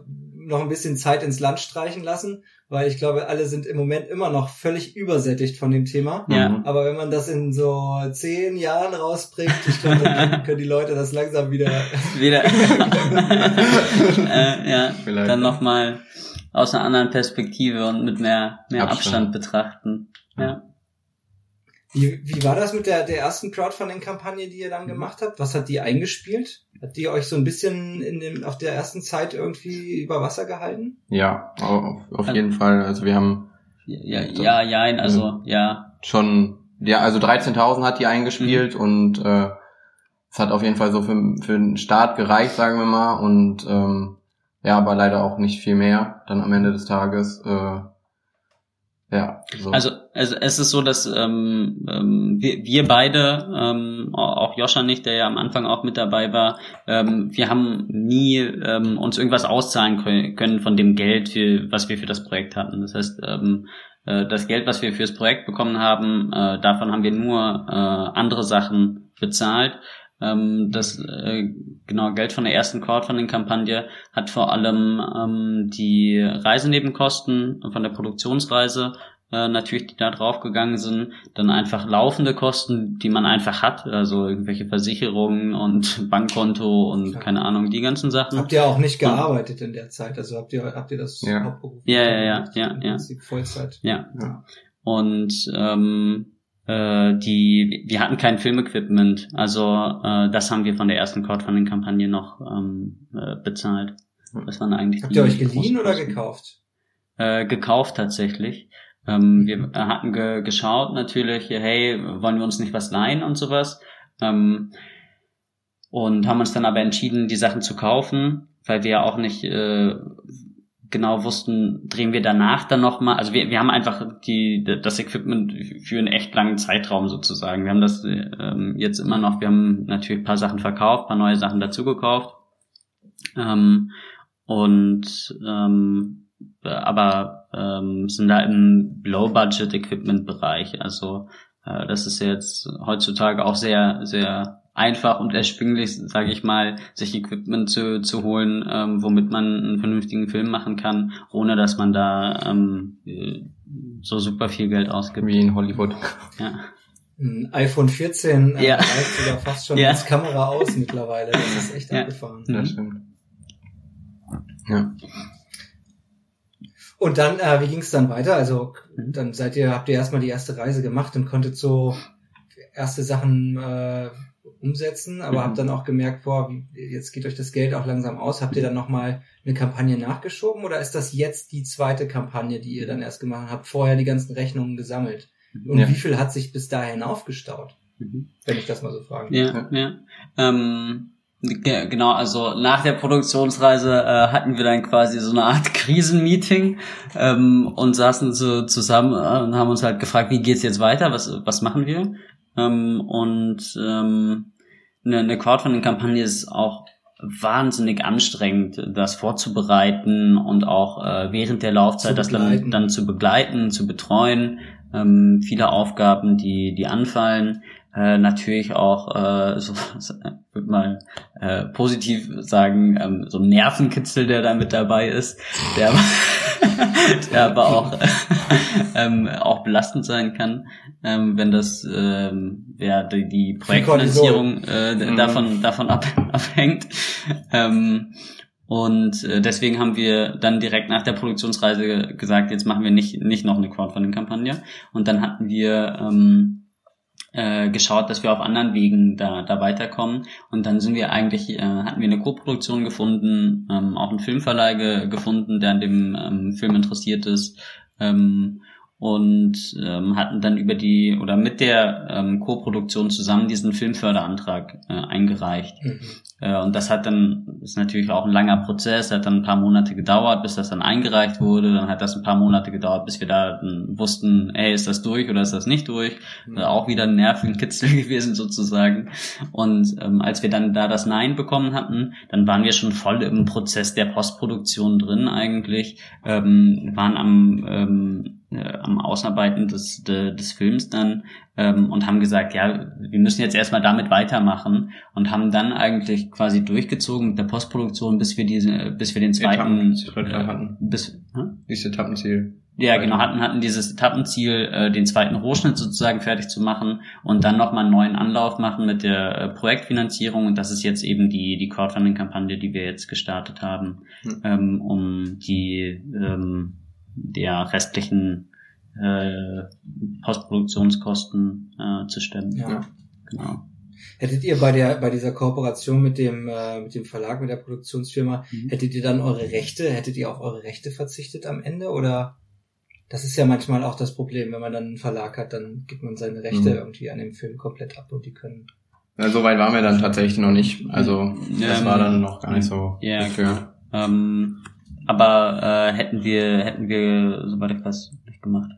noch ein bisschen Zeit ins Land streichen lassen, weil ich glaube, alle sind im Moment immer noch völlig übersättigt von dem Thema. Ja. Aber wenn man das in so zehn Jahren rausbringt, ich glaube, dann können die Leute das langsam wieder. Wieder. äh, ja, Vielleicht. dann nochmal aus einer anderen Perspektive und mit mehr, mehr Abstand, Abstand. betrachten. Ja. Wie, wie war das mit der, der ersten Crowdfunding-Kampagne, die ihr dann gemacht habt? Was hat die eingespielt? Hat die euch so ein bisschen in dem, auf der ersten Zeit irgendwie über Wasser gehalten? Ja, auf, auf jeden Fall. Also wir haben Ja, ja, ja, also, ja. schon, ja, also 13.000 hat die eingespielt Mhm. und äh, es hat auf jeden Fall so für, für den Start gereicht, sagen wir mal. Und ähm, ja, aber leider auch nicht viel mehr dann am Ende des Tages. Äh, ja, so. Also, also es ist so, dass ähm, ähm, wir, wir beide, ähm, auch Joscha nicht, der ja am Anfang auch mit dabei war, ähm, wir haben nie ähm, uns irgendwas auszahlen kö- können von dem Geld, für, was wir für das Projekt hatten. Das heißt, ähm, äh, das Geld, was wir fürs Projekt bekommen haben, äh, davon haben wir nur äh, andere Sachen bezahlt. Ähm, das äh, genau Geld von der ersten Crowdfunding-Kampagne hat vor allem ähm, die Reisenebenkosten von der Produktionsreise äh, natürlich, die da draufgegangen sind, dann einfach laufende Kosten, die man einfach hat, also irgendwelche Versicherungen und Bankkonto und Klar. keine Ahnung, die ganzen Sachen. Habt ihr auch nicht gearbeitet in der Zeit? Also habt ihr, habt ihr das Ja. Ja, ja, ja, ja, ja. Prinzip Vollzeit. Ja. Ja. Und ähm, äh, die, wir hatten kein Filmequipment, also äh, das haben wir von der ersten Crowdfunding-Kampagne noch ähm, äh, bezahlt. Das waren eigentlich Habt ihr euch geliehen oder gekauft? Äh, gekauft tatsächlich. Ähm, wir hatten ge geschaut natürlich, hey, wollen wir uns nicht was leihen und sowas. Ähm, und haben uns dann aber entschieden, die Sachen zu kaufen, weil wir ja auch nicht äh, genau wussten, drehen wir danach dann nochmal. Also wir, wir haben einfach die, das Equipment für einen echt langen Zeitraum sozusagen. Wir haben das ähm, jetzt immer noch, wir haben natürlich paar Sachen verkauft, paar neue Sachen dazu gekauft. Ähm, und ähm, aber ähm, sind da im Low-Budget-Equipment-Bereich. Also äh, das ist jetzt heutzutage auch sehr, sehr einfach und erschwinglich, sage ich mal, sich Equipment zu, zu holen, ähm, womit man einen vernünftigen Film machen kann, ohne dass man da ähm, äh, so super viel Geld ausgibt. wie in Hollywood. Ja. Ein iPhone 14 äh, Ja. reicht sogar fast schon Ja. als Kamera aus mittlerweile. Das ist echt Ja. abgefahren. Das stimmt. Ja. Und dann, äh, wie ging es dann weiter? Also Mhm. dann seid ihr, habt ihr erstmal die erste Reise gemacht und konntet so erste Sachen äh, umsetzen, aber Mhm. habt dann auch gemerkt, boah, wie, jetzt geht euch das Geld auch langsam aus. Habt ihr dann nochmal eine Kampagne nachgeschoben oder ist das jetzt die zweite Kampagne, die ihr dann erst gemacht habt, vorher die ganzen Rechnungen gesammelt? Und Ja. wie viel hat sich bis dahin aufgestaut, Mhm. wenn ich das mal so fragen Ja, ja. Ähm, ge- genau, also nach der Produktionsreise äh, hatten wir dann quasi so eine Art Krisenmeeting ähm, und saßen so zusammen äh, und haben uns halt gefragt, wie geht's jetzt weiter, was, was machen wir? Ähm, und ähm, eine, eine Crowdfunding-Kampagne ist auch wahnsinnig anstrengend, das vorzubereiten und auch äh, während der Laufzeit das dann, dann zu begleiten, zu betreuen. Ähm, viele Aufgaben, die, die anfallen. Äh, natürlich auch, äh, so würde mal äh, positiv sagen, ähm, so ein Nervenkitzel, der da mit dabei ist, der aber, der aber auch, ähm, auch belastend sein kann, ähm, wenn das ähm, ja, die, die Projektfinanzierung äh, mhm. davon, davon ab, abhängt. Ähm, und äh, deswegen haben wir dann direkt nach der Produktionsreise gesagt, jetzt machen wir nicht, nicht noch eine Crowdfunding-Kampagne. Und dann hatten wir ähm, äh, geschaut, dass wir auf anderen Wegen da, da weiterkommen. Und dann sind wir eigentlich, äh, hatten wir eine Co-Produktion gefunden, ähm, auch einen Filmverleih ge gefunden, der an dem ähm, Film interessiert ist. Ähm, und ähm, hatten dann über die oder mit der ähm, Co-Produktion zusammen diesen Filmförderantrag äh, eingereicht. Mhm. Äh, und das hat dann, ist natürlich auch ein langer Prozess, hat dann ein paar Monate gedauert, bis das dann eingereicht wurde. Dann hat das ein paar Monate gedauert, bis wir da wussten, ey, ist das durch oder ist das nicht durch? Mhm. Äh, auch wieder ein Nervenkitzel gewesen sozusagen. Und ähm, als wir dann da das Nein bekommen hatten, dann waren wir schon voll im Prozess der Postproduktion drin eigentlich, ähm, waren am ähm, äh, am Ausarbeiten des, de, des Films dann ähm, und haben gesagt, ja, wir müssen jetzt erstmal damit weitermachen und haben dann eigentlich quasi durchgezogen mit der Postproduktion, bis wir diese, bis wir den zweiten Etappen, äh, hatten. bis hm? dieses Etappenziel. Ja, genau, hatten, hatten dieses Etappenziel, äh, den zweiten Rohschnitt sozusagen fertig zu machen und dann nochmal einen neuen Anlauf machen mit der äh, Projektfinanzierung. Und das ist jetzt eben die, die Crowdfunding-Kampagne, die wir jetzt gestartet haben, hm. ähm, um die ähm, der restlichen äh, Postproduktionskosten äh, zu stemmen. Ja. Genau. Hättet ihr bei der bei dieser Kooperation mit dem äh, mit dem Verlag mit der Produktionsfirma mhm. hättet ihr dann eure Rechte hättet ihr auf eure Rechte verzichtet am Ende oder das ist ja manchmal auch das Problem, wenn man dann einen Verlag hat, dann gibt man seine Rechte mhm. irgendwie an dem Film komplett ab und die können. Ja, so weit waren wir dann tatsächlich noch nicht. Also das ähm, war dann noch gar nicht so. Ja, genau. Ähm, aber äh, hätten wir, hätten wir, soweit ich weiß, nicht gemacht.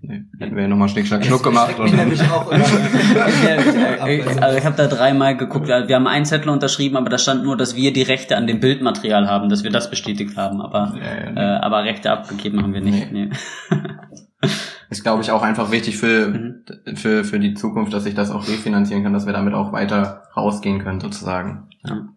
Nee, hätten wir ja nochmal Schnick, Schnack, Schnuck gemacht. Und nämlich auch immer. also ich habe da dreimal geguckt. Wir haben einen Zettel unterschrieben, aber da stand nur, dass wir die Rechte an dem Bildmaterial haben, dass wir das bestätigt haben. Aber, ja, ja, nee. äh, aber Rechte abgegeben haben wir nicht. Nee. nee. Ist, glaube ich, auch einfach wichtig für, mhm. für, für die Zukunft, dass ich das auch refinanzieren kann, dass wir damit auch weiter rausgehen können, sozusagen. Ja.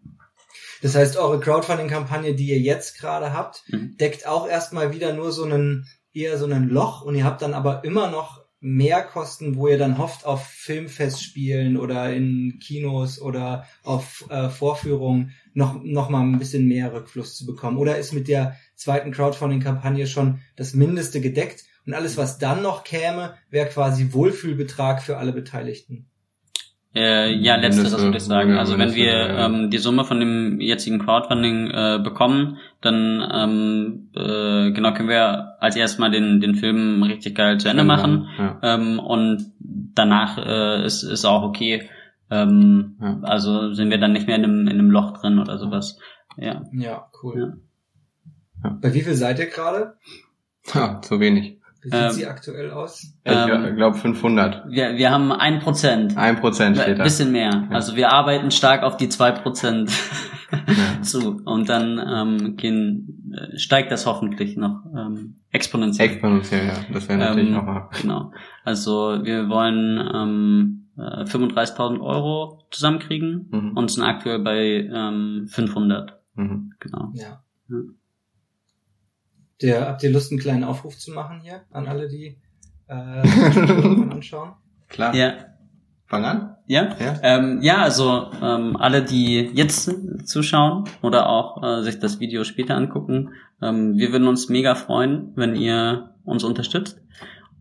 Das heißt, eure Crowdfunding-Kampagne, die ihr jetzt gerade habt, mhm. deckt auch erstmal wieder nur so einen, eher so einen Loch und ihr habt dann aber immer noch mehr Kosten, wo ihr dann hofft, auf Filmfestspielen oder in Kinos oder auf äh, Vorführungen noch, noch mal ein bisschen mehr Rückfluss zu bekommen? Oder ist mit der zweiten Crowdfunding-Kampagne schon das Mindeste gedeckt und alles, was dann noch käme, wäre quasi Wohlfühlbetrag für alle Beteiligten? Äh, ja, letzteres würde ich sagen. Also wenn wir ähm, die Summe von dem jetzigen Crowdfunding äh, bekommen, dann ähm, äh, genau können wir als erstes mal den den Film richtig geil zu Ende machen ja. ähm, und danach äh, ist ist auch okay. Ähm, ja. Also sind wir dann nicht mehr in einem in einem Loch drin oder sowas. Ja. Ja, cool. Ja. Bei wie viel seid ihr gerade? Ja, zu wenig. Wie sieht ähm, sie aktuell aus? Ich ähm, glaube 500. Wir, wir haben ein Prozent. Ein Prozent steht da. Bisschen mehr. Ja. Also wir arbeiten stark auf die zwei Prozent ja. zu. Und dann ähm, gehen, äh, steigt das hoffentlich noch ähm, exponentiell. Exponentiell, ja. Das wäre natürlich ähm, nochmal. Genau. Also wir wollen ähm, 35.000 äh, Euro zusammenkriegen mhm. und sind aktuell bei ähm, 500. Mhm. Genau. Ja. ja. Der, habt ihr Lust, einen kleinen Aufruf zu machen hier an alle, die äh, anschauen? Klar. Ja. Fang an. Ja, ja, ähm, ja also ähm, alle, die jetzt zuschauen oder auch äh, sich das Video später angucken, ähm, wir würden uns mega freuen, wenn ihr uns unterstützt,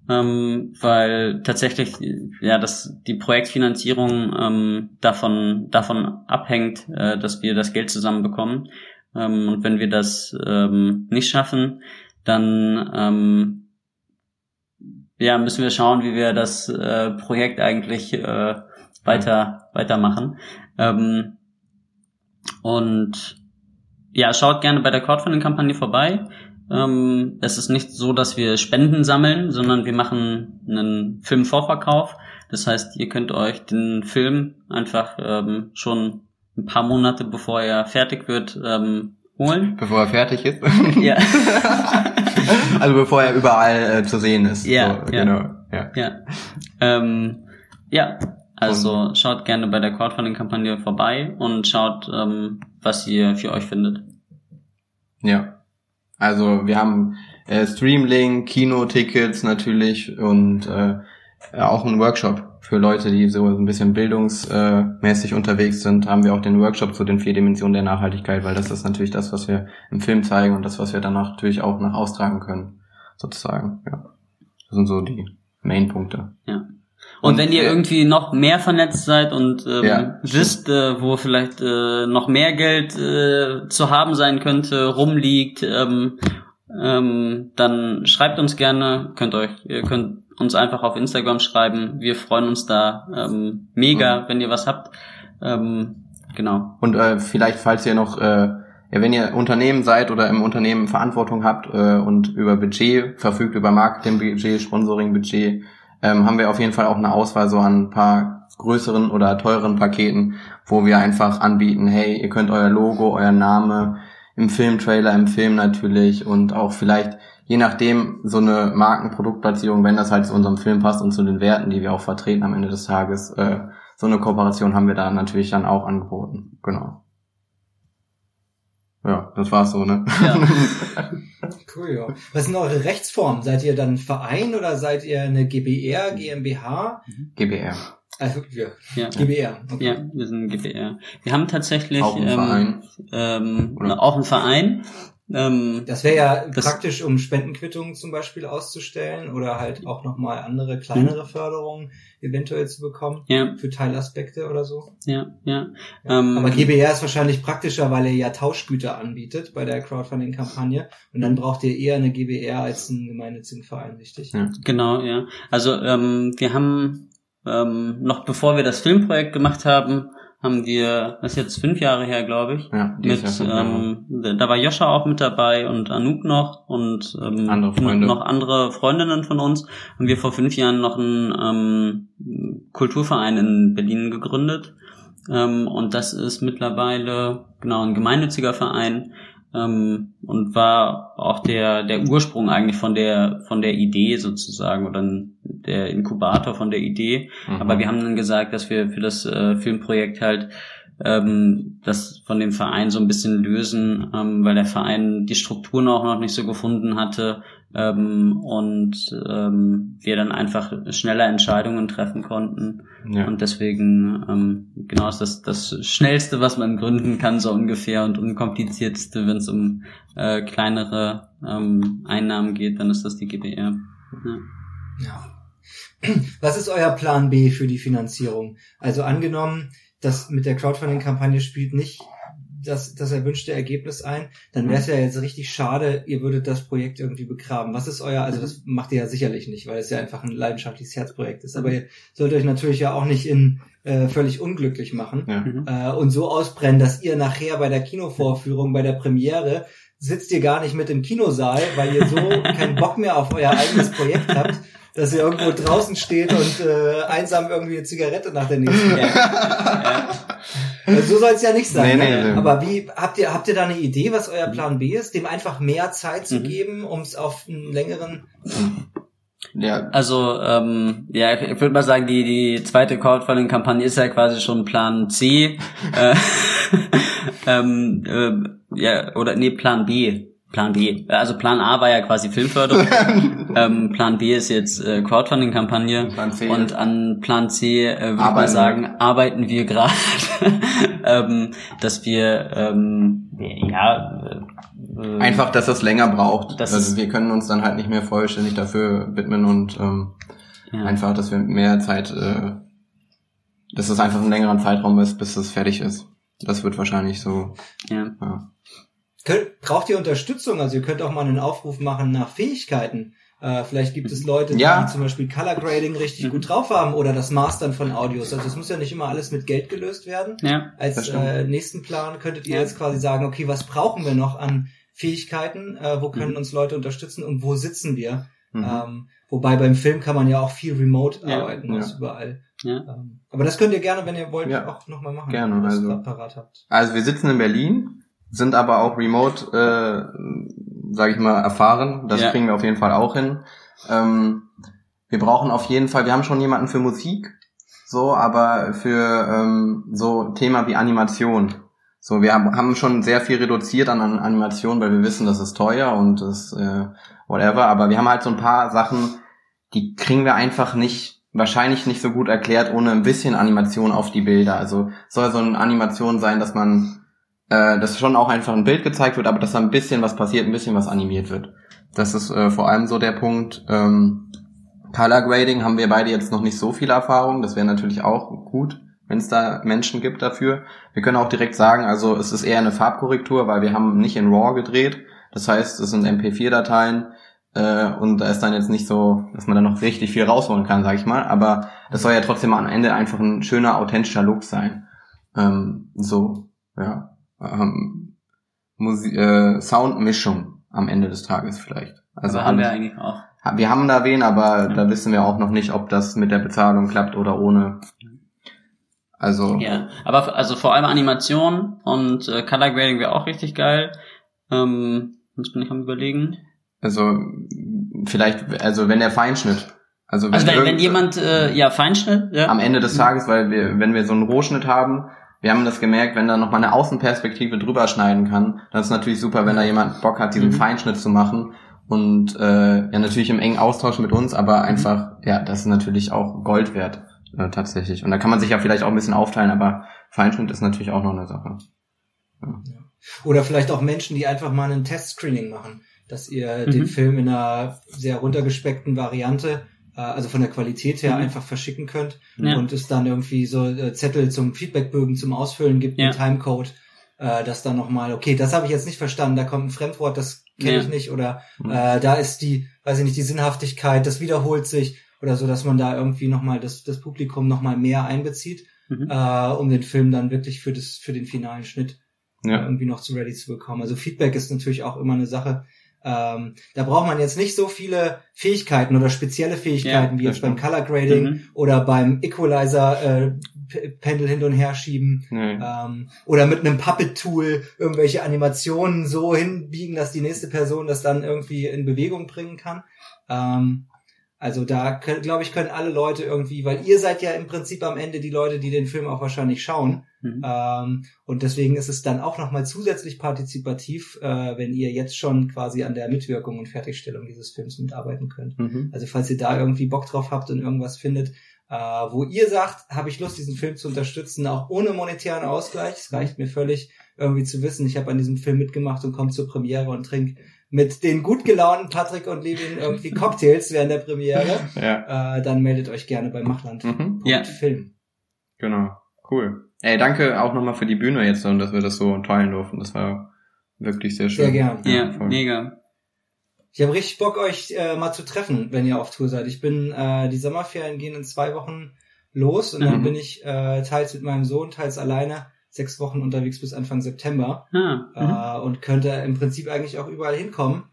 ähm, weil tatsächlich ja, dass die Projektfinanzierung ähm, davon davon abhängt, äh, dass wir das Geld zusammenbekommen ähm, und wenn wir das ähm, nicht schaffen, dann ähm, ja, müssen wir schauen, wie wir das äh, Projekt eigentlich äh, weiter weitermachen. Ähm, und ja, schaut gerne bei der Crowdfunding-Kampagne vorbei. Ähm, es ist nicht so, dass wir Spenden sammeln, sondern wir machen einen Filmvorverkauf. Das heißt, ihr könnt euch den Film einfach ähm, schon ein paar Monate bevor er fertig wird, ähm, holen. Bevor er fertig ist. Ja. also bevor er überall äh, zu sehen ist. Ja, so, ja. Genau. Ja. Ja. Ähm, ja, also schaut gerne bei der Crowdfunding-Kampagne vorbei und schaut, ähm, was ihr für euch findet. Ja. Also wir haben äh, Streamlink, Kinotickets natürlich und äh, auch einen Workshop für Leute, die so ein bisschen bildungsmäßig unterwegs sind, haben wir auch den Workshop zu den vier Dimensionen der Nachhaltigkeit, weil das ist natürlich das, was wir im Film zeigen und das, was wir danach natürlich auch nach austragen können, sozusagen. Ja. Das sind so die Main-Punkte. Ja. Und, wenn ihr äh, irgendwie noch mehr vernetzt seid und ähm, Ja, wisst, äh, wo vielleicht äh, noch mehr Geld äh, zu haben sein könnte, rumliegt, ähm, ähm, dann schreibt uns gerne, könnt euch, ihr könnt uns einfach auf Instagram schreiben. Wir freuen uns da ähm, mega, wenn ihr was habt. Ähm, genau. Und äh, vielleicht, falls ihr noch, äh, ja, wenn ihr Unternehmen seid oder im Unternehmen Verantwortung habt äh, und über Budget verfügt, über Marketingbudget, Sponsoringbudget, ähm, haben wir auf jeden Fall auch eine Auswahl so an ein paar größeren oder teuren Paketen, wo wir einfach anbieten, hey, ihr könnt euer Logo, euer Name im Filmtrailer, im Film natürlich und auch vielleicht je nachdem so eine Markenproduktplatzierung, wenn das halt zu unserem Film passt und zu den Werten, die wir auch vertreten am Ende des Tages, äh, so eine Kooperation haben wir da natürlich dann auch angeboten. Genau. Ja, das war's so, ne? Ja. Cool, ja. Was sind eure Rechtsformen? Seid ihr dann ein Verein oder seid ihr eine GBR, GmbH? GBR. Also, ja, Ja. GBR. Okay. Ja, wir sind GBR. Wir haben tatsächlich Auch ein ähm, Verein. Ähm, Oder? auch ein Verein. Ähm, Das wäre ja Das- praktisch, um Spendenquittungen zum Beispiel auszustellen oder halt auch nochmal andere kleinere Förderungen eventuell zu bekommen ja, für Teilaspekte oder so. ja, ja. Ja. Ähm, Aber GBR ist wahrscheinlich praktischer, weil ihr ja Tauschgüter anbietet bei der Crowdfunding-Kampagne und dann braucht ihr eher eine GBR als einen gemeinnützigen Verein, richtig? Ja. Genau, ja. Also ähm, wir haben ähm, noch bevor wir das Filmprojekt gemacht haben, haben wir, das ist jetzt fünf Jahre her, glaube ich, Ja, mit, Jahr ähm, da da war Joscha auch mit dabei und Anouk noch und ähm, Andere Freunde. noch andere Freundinnen von uns. Haben wir vor fünf Jahren noch einen ähm, Kulturverein in Berlin gegründet. Ähm, und das ist mittlerweile genau ein gemeinnütziger Verein ähm, und war auch der der Ursprung eigentlich von der von der Idee sozusagen oder der Inkubator von der Idee. Mhm. Aber wir haben dann gesagt, dass wir für das äh, Filmprojekt halt ähm, das von dem Verein so ein bisschen lösen, ähm, weil der Verein die Strukturen auch noch nicht so gefunden hatte ähm, und ähm, wir dann einfach schneller Entscheidungen treffen konnten. ja. Und deswegen, ähm, genau, ist das das Schnellste, was man gründen kann, so ungefähr, und unkomplizierteste, wenn es um äh, kleinere ähm, Einnahmen geht, dann ist das die GBR. Ja. Ja. Was ist euer Plan B für die Finanzierung? Also angenommen, das mit der Crowdfunding-Kampagne spielt nicht das, das erwünschte Ergebnis ein, dann wäre es ja jetzt richtig schade, ihr würdet das Projekt irgendwie begraben. Was ist euer, also das macht ihr ja sicherlich nicht, weil es ja einfach ein leidenschaftliches Herzprojekt ist. Aber ihr sollt euch natürlich ja auch nicht in äh, völlig unglücklich machen ja. Mhm. äh, und so ausbrennen, dass ihr nachher bei der Kinovorführung, bei der Premiere sitzt ihr gar nicht mit im Kinosaal, weil ihr so keinen Bock mehr auf euer eigenes Projekt habt, dass ihr irgendwo draußen steht und äh, einsam irgendwie eine Zigarette nach der nächsten. Ja. Also so soll es ja nicht sein. Nee, ne? nee, nee. Aber wie habt ihr habt ihr da eine Idee, was euer Plan B ist, dem einfach mehr Zeit zu Mhm. geben, um es auf einen längeren ja. Also, ähm, ja, ich würde mal sagen, die, die zweite Crowdfunding-Kampagne ist ja quasi schon Plan C. äh, ähm, äh, ja, oder nee, Plan B. Plan B. Also Plan A war ja quasi Filmförderung. ähm, Plan B ist jetzt äh, Crowdfunding-Kampagne. Plan C. Und an Plan C äh, würde ich mal sagen, arbeiten wir gerade, ähm, dass wir ähm, ja äh, Einfach, dass das länger braucht. Das also wir können uns dann halt nicht mehr vollständig dafür widmen und ähm, ja. einfach, dass wir mehr Zeit, äh, dass es einfach ein längerer Zeitraum ist, bis es fertig ist. Das wird wahrscheinlich so. ja. Ja. Könnt, braucht ihr Unterstützung? Also ihr könnt auch mal einen Aufruf machen nach Fähigkeiten. Äh, vielleicht gibt es Leute, die Ja. zum Beispiel Color Grading richtig Mhm. gut drauf haben oder das Mastern von Audios. Also es muss ja nicht immer alles mit Geld gelöst werden. ja. Als äh, nächsten Plan könntet ihr Ja. jetzt quasi sagen, okay, was brauchen wir noch an Fähigkeiten? Äh, wo können Mhm. uns Leute unterstützen und wo sitzen wir? Mhm. Ähm, wobei beim Film kann man ja auch viel remote Ja, arbeiten, ja. überall. Ja. Ähm, aber das könnt ihr gerne, wenn ihr wollt, Ja. auch nochmal machen. Gerne, wenn ihr das also- parat habt. Also wir sitzen in Berlin, sind aber auch remote, äh, sage ich mal, erfahren. Das Ja. kriegen wir auf jeden Fall auch hin. Ähm, wir brauchen auf jeden Fall, wir haben schon jemanden für Musik, so, aber für ähm, so Thema wie Animation. So, wir haben, schon sehr viel reduziert an, an Animation, weil wir wissen, das ist teuer und das äh, whatever. Aber wir haben halt so ein paar Sachen, die kriegen wir einfach nicht, wahrscheinlich nicht so gut erklärt, ohne ein bisschen Animation auf die Bilder. Also soll so eine Animation sein, dass man, äh, dass schon auch einfach ein Bild gezeigt wird, aber dass da ein bisschen was passiert, ein bisschen was animiert wird. Das ist äh, vor allem so der Punkt. Ähm, Color Grading haben wir beide jetzt noch nicht so viel Erfahrung. Das wäre natürlich auch gut, wenn es da Menschen gibt dafür. Wir können auch direkt sagen, also es ist eher eine Farbkorrektur, weil wir haben nicht in RAW gedreht. Das heißt, es sind MP4-Dateien äh, und da ist dann jetzt nicht so, dass man da noch richtig viel rausholen kann, sag ich mal. Aber das soll ja trotzdem am Ende einfach ein schöner, authentischer Look sein. Ähm, so, ja. Ähm, Musi äh, Soundmischung am Ende des Tages vielleicht. Also haben wir eigentlich auch. wir haben da wen, aber Ja. da wissen wir auch noch nicht, ob das mit der Bezahlung klappt oder ohne. Also Ja, aber also vor allem Animation und äh, Color Grading wäre auch richtig geil. Ähm, jetzt bin ich am überlegen. also vielleicht, also wenn der Feinschnitt, also wenn, Also wenn, wenn jemand, äh, ja, Feinschnitt, ja. am Ende des Tages, weil wir, wenn wir so einen Rohschnitt haben, wir haben das gemerkt, wenn da noch mal eine Außenperspektive drüber schneiden kann, dann ist natürlich super, wenn da jemand Bock hat, diesen Mhm. Feinschnitt zu machen und äh, ja natürlich im engen Austausch mit uns, aber einfach, ja, das ist natürlich auch Gold wert äh, tatsächlich. Und da kann man sich ja vielleicht auch ein bisschen aufteilen, aber Feinschnitt ist natürlich auch noch eine Sache. Oder vielleicht auch Menschen, die einfach mal einen Testscreening machen, dass ihr Mhm. den Film in einer sehr runtergespeckten Variante, äh, also von der Qualität her, Mhm. einfach verschicken könnt Ja. und es dann irgendwie so äh, Zettel zum Feedbackbögen zum Ausfüllen gibt, Ja. mit Timecode, äh, dass dann nochmal, okay, das habe ich jetzt nicht verstanden, da kommt ein Fremdwort, das kenne Ja. ich nicht, oder Mhm. äh, da ist die, weiß ich nicht, die Sinnhaftigkeit, das wiederholt sich, oder so, dass man da irgendwie nochmal das, das Publikum nochmal mehr einbezieht, Mhm. äh, um den Film dann wirklich für das, für den finalen Schnitt Ja. irgendwie noch zu ready zu bekommen. Also Feedback ist natürlich auch immer eine Sache. Ähm, da braucht man jetzt nicht so viele Fähigkeiten oder spezielle Fähigkeiten Ja, wie jetzt beim Color Grading Mhm. oder beim Equalizer äh, Pendel hin und her schieben Nee. ähm, oder mit einem Puppet Tool irgendwelche Animationen so hinbiegen, dass die nächste Person das dann irgendwie in Bewegung bringen kann. Ähm, also da glaube ich können alle Leute irgendwie, weil ihr seid ja im Prinzip am Ende die Leute, die den Film auch wahrscheinlich schauen. Mhm. Ähm, und deswegen ist es dann auch nochmal zusätzlich partizipativ, äh, wenn ihr jetzt schon quasi an der Mitwirkung und Fertigstellung dieses Films mitarbeiten könnt. Mhm. Also falls ihr da irgendwie Bock drauf habt und irgendwas findet, äh, wo ihr sagt, habe ich Lust, diesen Film zu unterstützen, auch ohne monetären Ausgleich. Es reicht mir völlig, irgendwie zu wissen, ich habe an diesem Film mitgemacht und komme zur Premiere und trinke mit den gut gelaunten Patrick und Levin irgendwie Cocktails während der Premiere. Ja. Äh, dann meldet euch gerne bei Machland. Mhm. Ja. Film. Genau. Cool. Ey, danke auch nochmal für die Bühne jetzt und dass wir das so teilen durften. Das war wirklich sehr schön. Sehr gern. Ja, voll. mega. Ich habe richtig Bock, euch äh, mal zu treffen, wenn ihr auf Tour seid. Ich bin, äh, die Sommerferien gehen in zwei Wochen los und dann Mhm. bin ich äh, teils mit meinem Sohn, teils alleine sechs Wochen unterwegs bis Anfang September Ah, mhm. äh, und könnte im Prinzip eigentlich auch überall hinkommen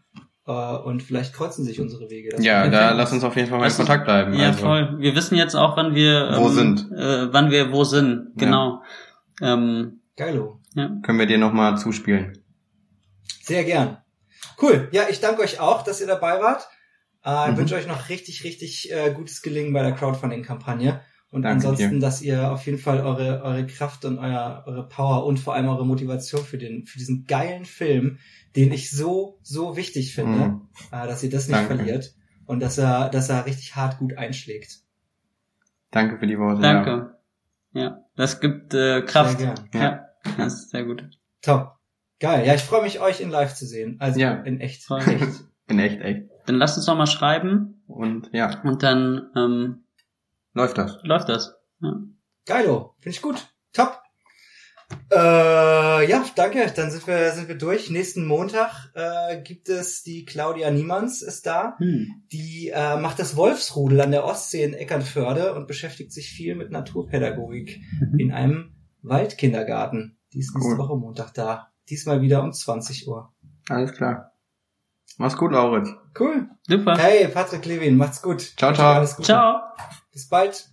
äh, und vielleicht kreuzen sich unsere Wege. Das Ja, da lass uns auf jeden Fall mal in Kontakt bleiben. Ja, also. voll. Wir wissen jetzt auch, wann wir Wo ähm, sind. Äh, wann wir wo sind. Genau. Ähm, Geilo. Können wir dir nochmal zuspielen. Sehr gern. Cool. Ja, ich danke euch auch, dass ihr dabei wart. Äh, Mhm. wünsche euch noch richtig, richtig äh, gutes Gelingen bei der Crowdfunding-Kampagne. Und Danke ansonsten, dir. dass ihr auf jeden Fall eure, eure Kraft und euer, eure Power und vor allem eure Motivation für den, für diesen geilen Film, den ich so, so wichtig finde, Mhm. äh, dass ihr das nicht Danke. verliert und dass er, dass er richtig hart gut einschlägt. Danke für die Worte. danke. Ja. Das gibt äh, Kraft. Sehr gern. Ja. Ja. Das ist sehr gut. Top. Geil. Ja, ich freue mich, euch in live zu sehen. Also Ja. in echt. Echt. In echt, echt. Dann lasst uns noch mal schreiben Und ja, und dann ähm, läuft das. läuft das. Ja. Geilo, finde ich gut. Top. Äh, ja, danke. Dann sind wir sind wir durch. Nächsten Montag äh, gibt es die Claudia Niemanns ist da. Hm. Die äh, macht das Wolfsrudel an der Ostsee in Eckernförde und beschäftigt sich viel mit Naturpädagogik Mhm. in einem Waldkindergarten. Die ist nächste Cool. Woche Montag da. Diesmal wieder um 20 Uhr. Alles klar. Mach's gut, Lauritz. Cool. Super. Hey, Patrick Levin, macht's gut. Ciao, ciao. Alles Gute. Ciao. Bis bald.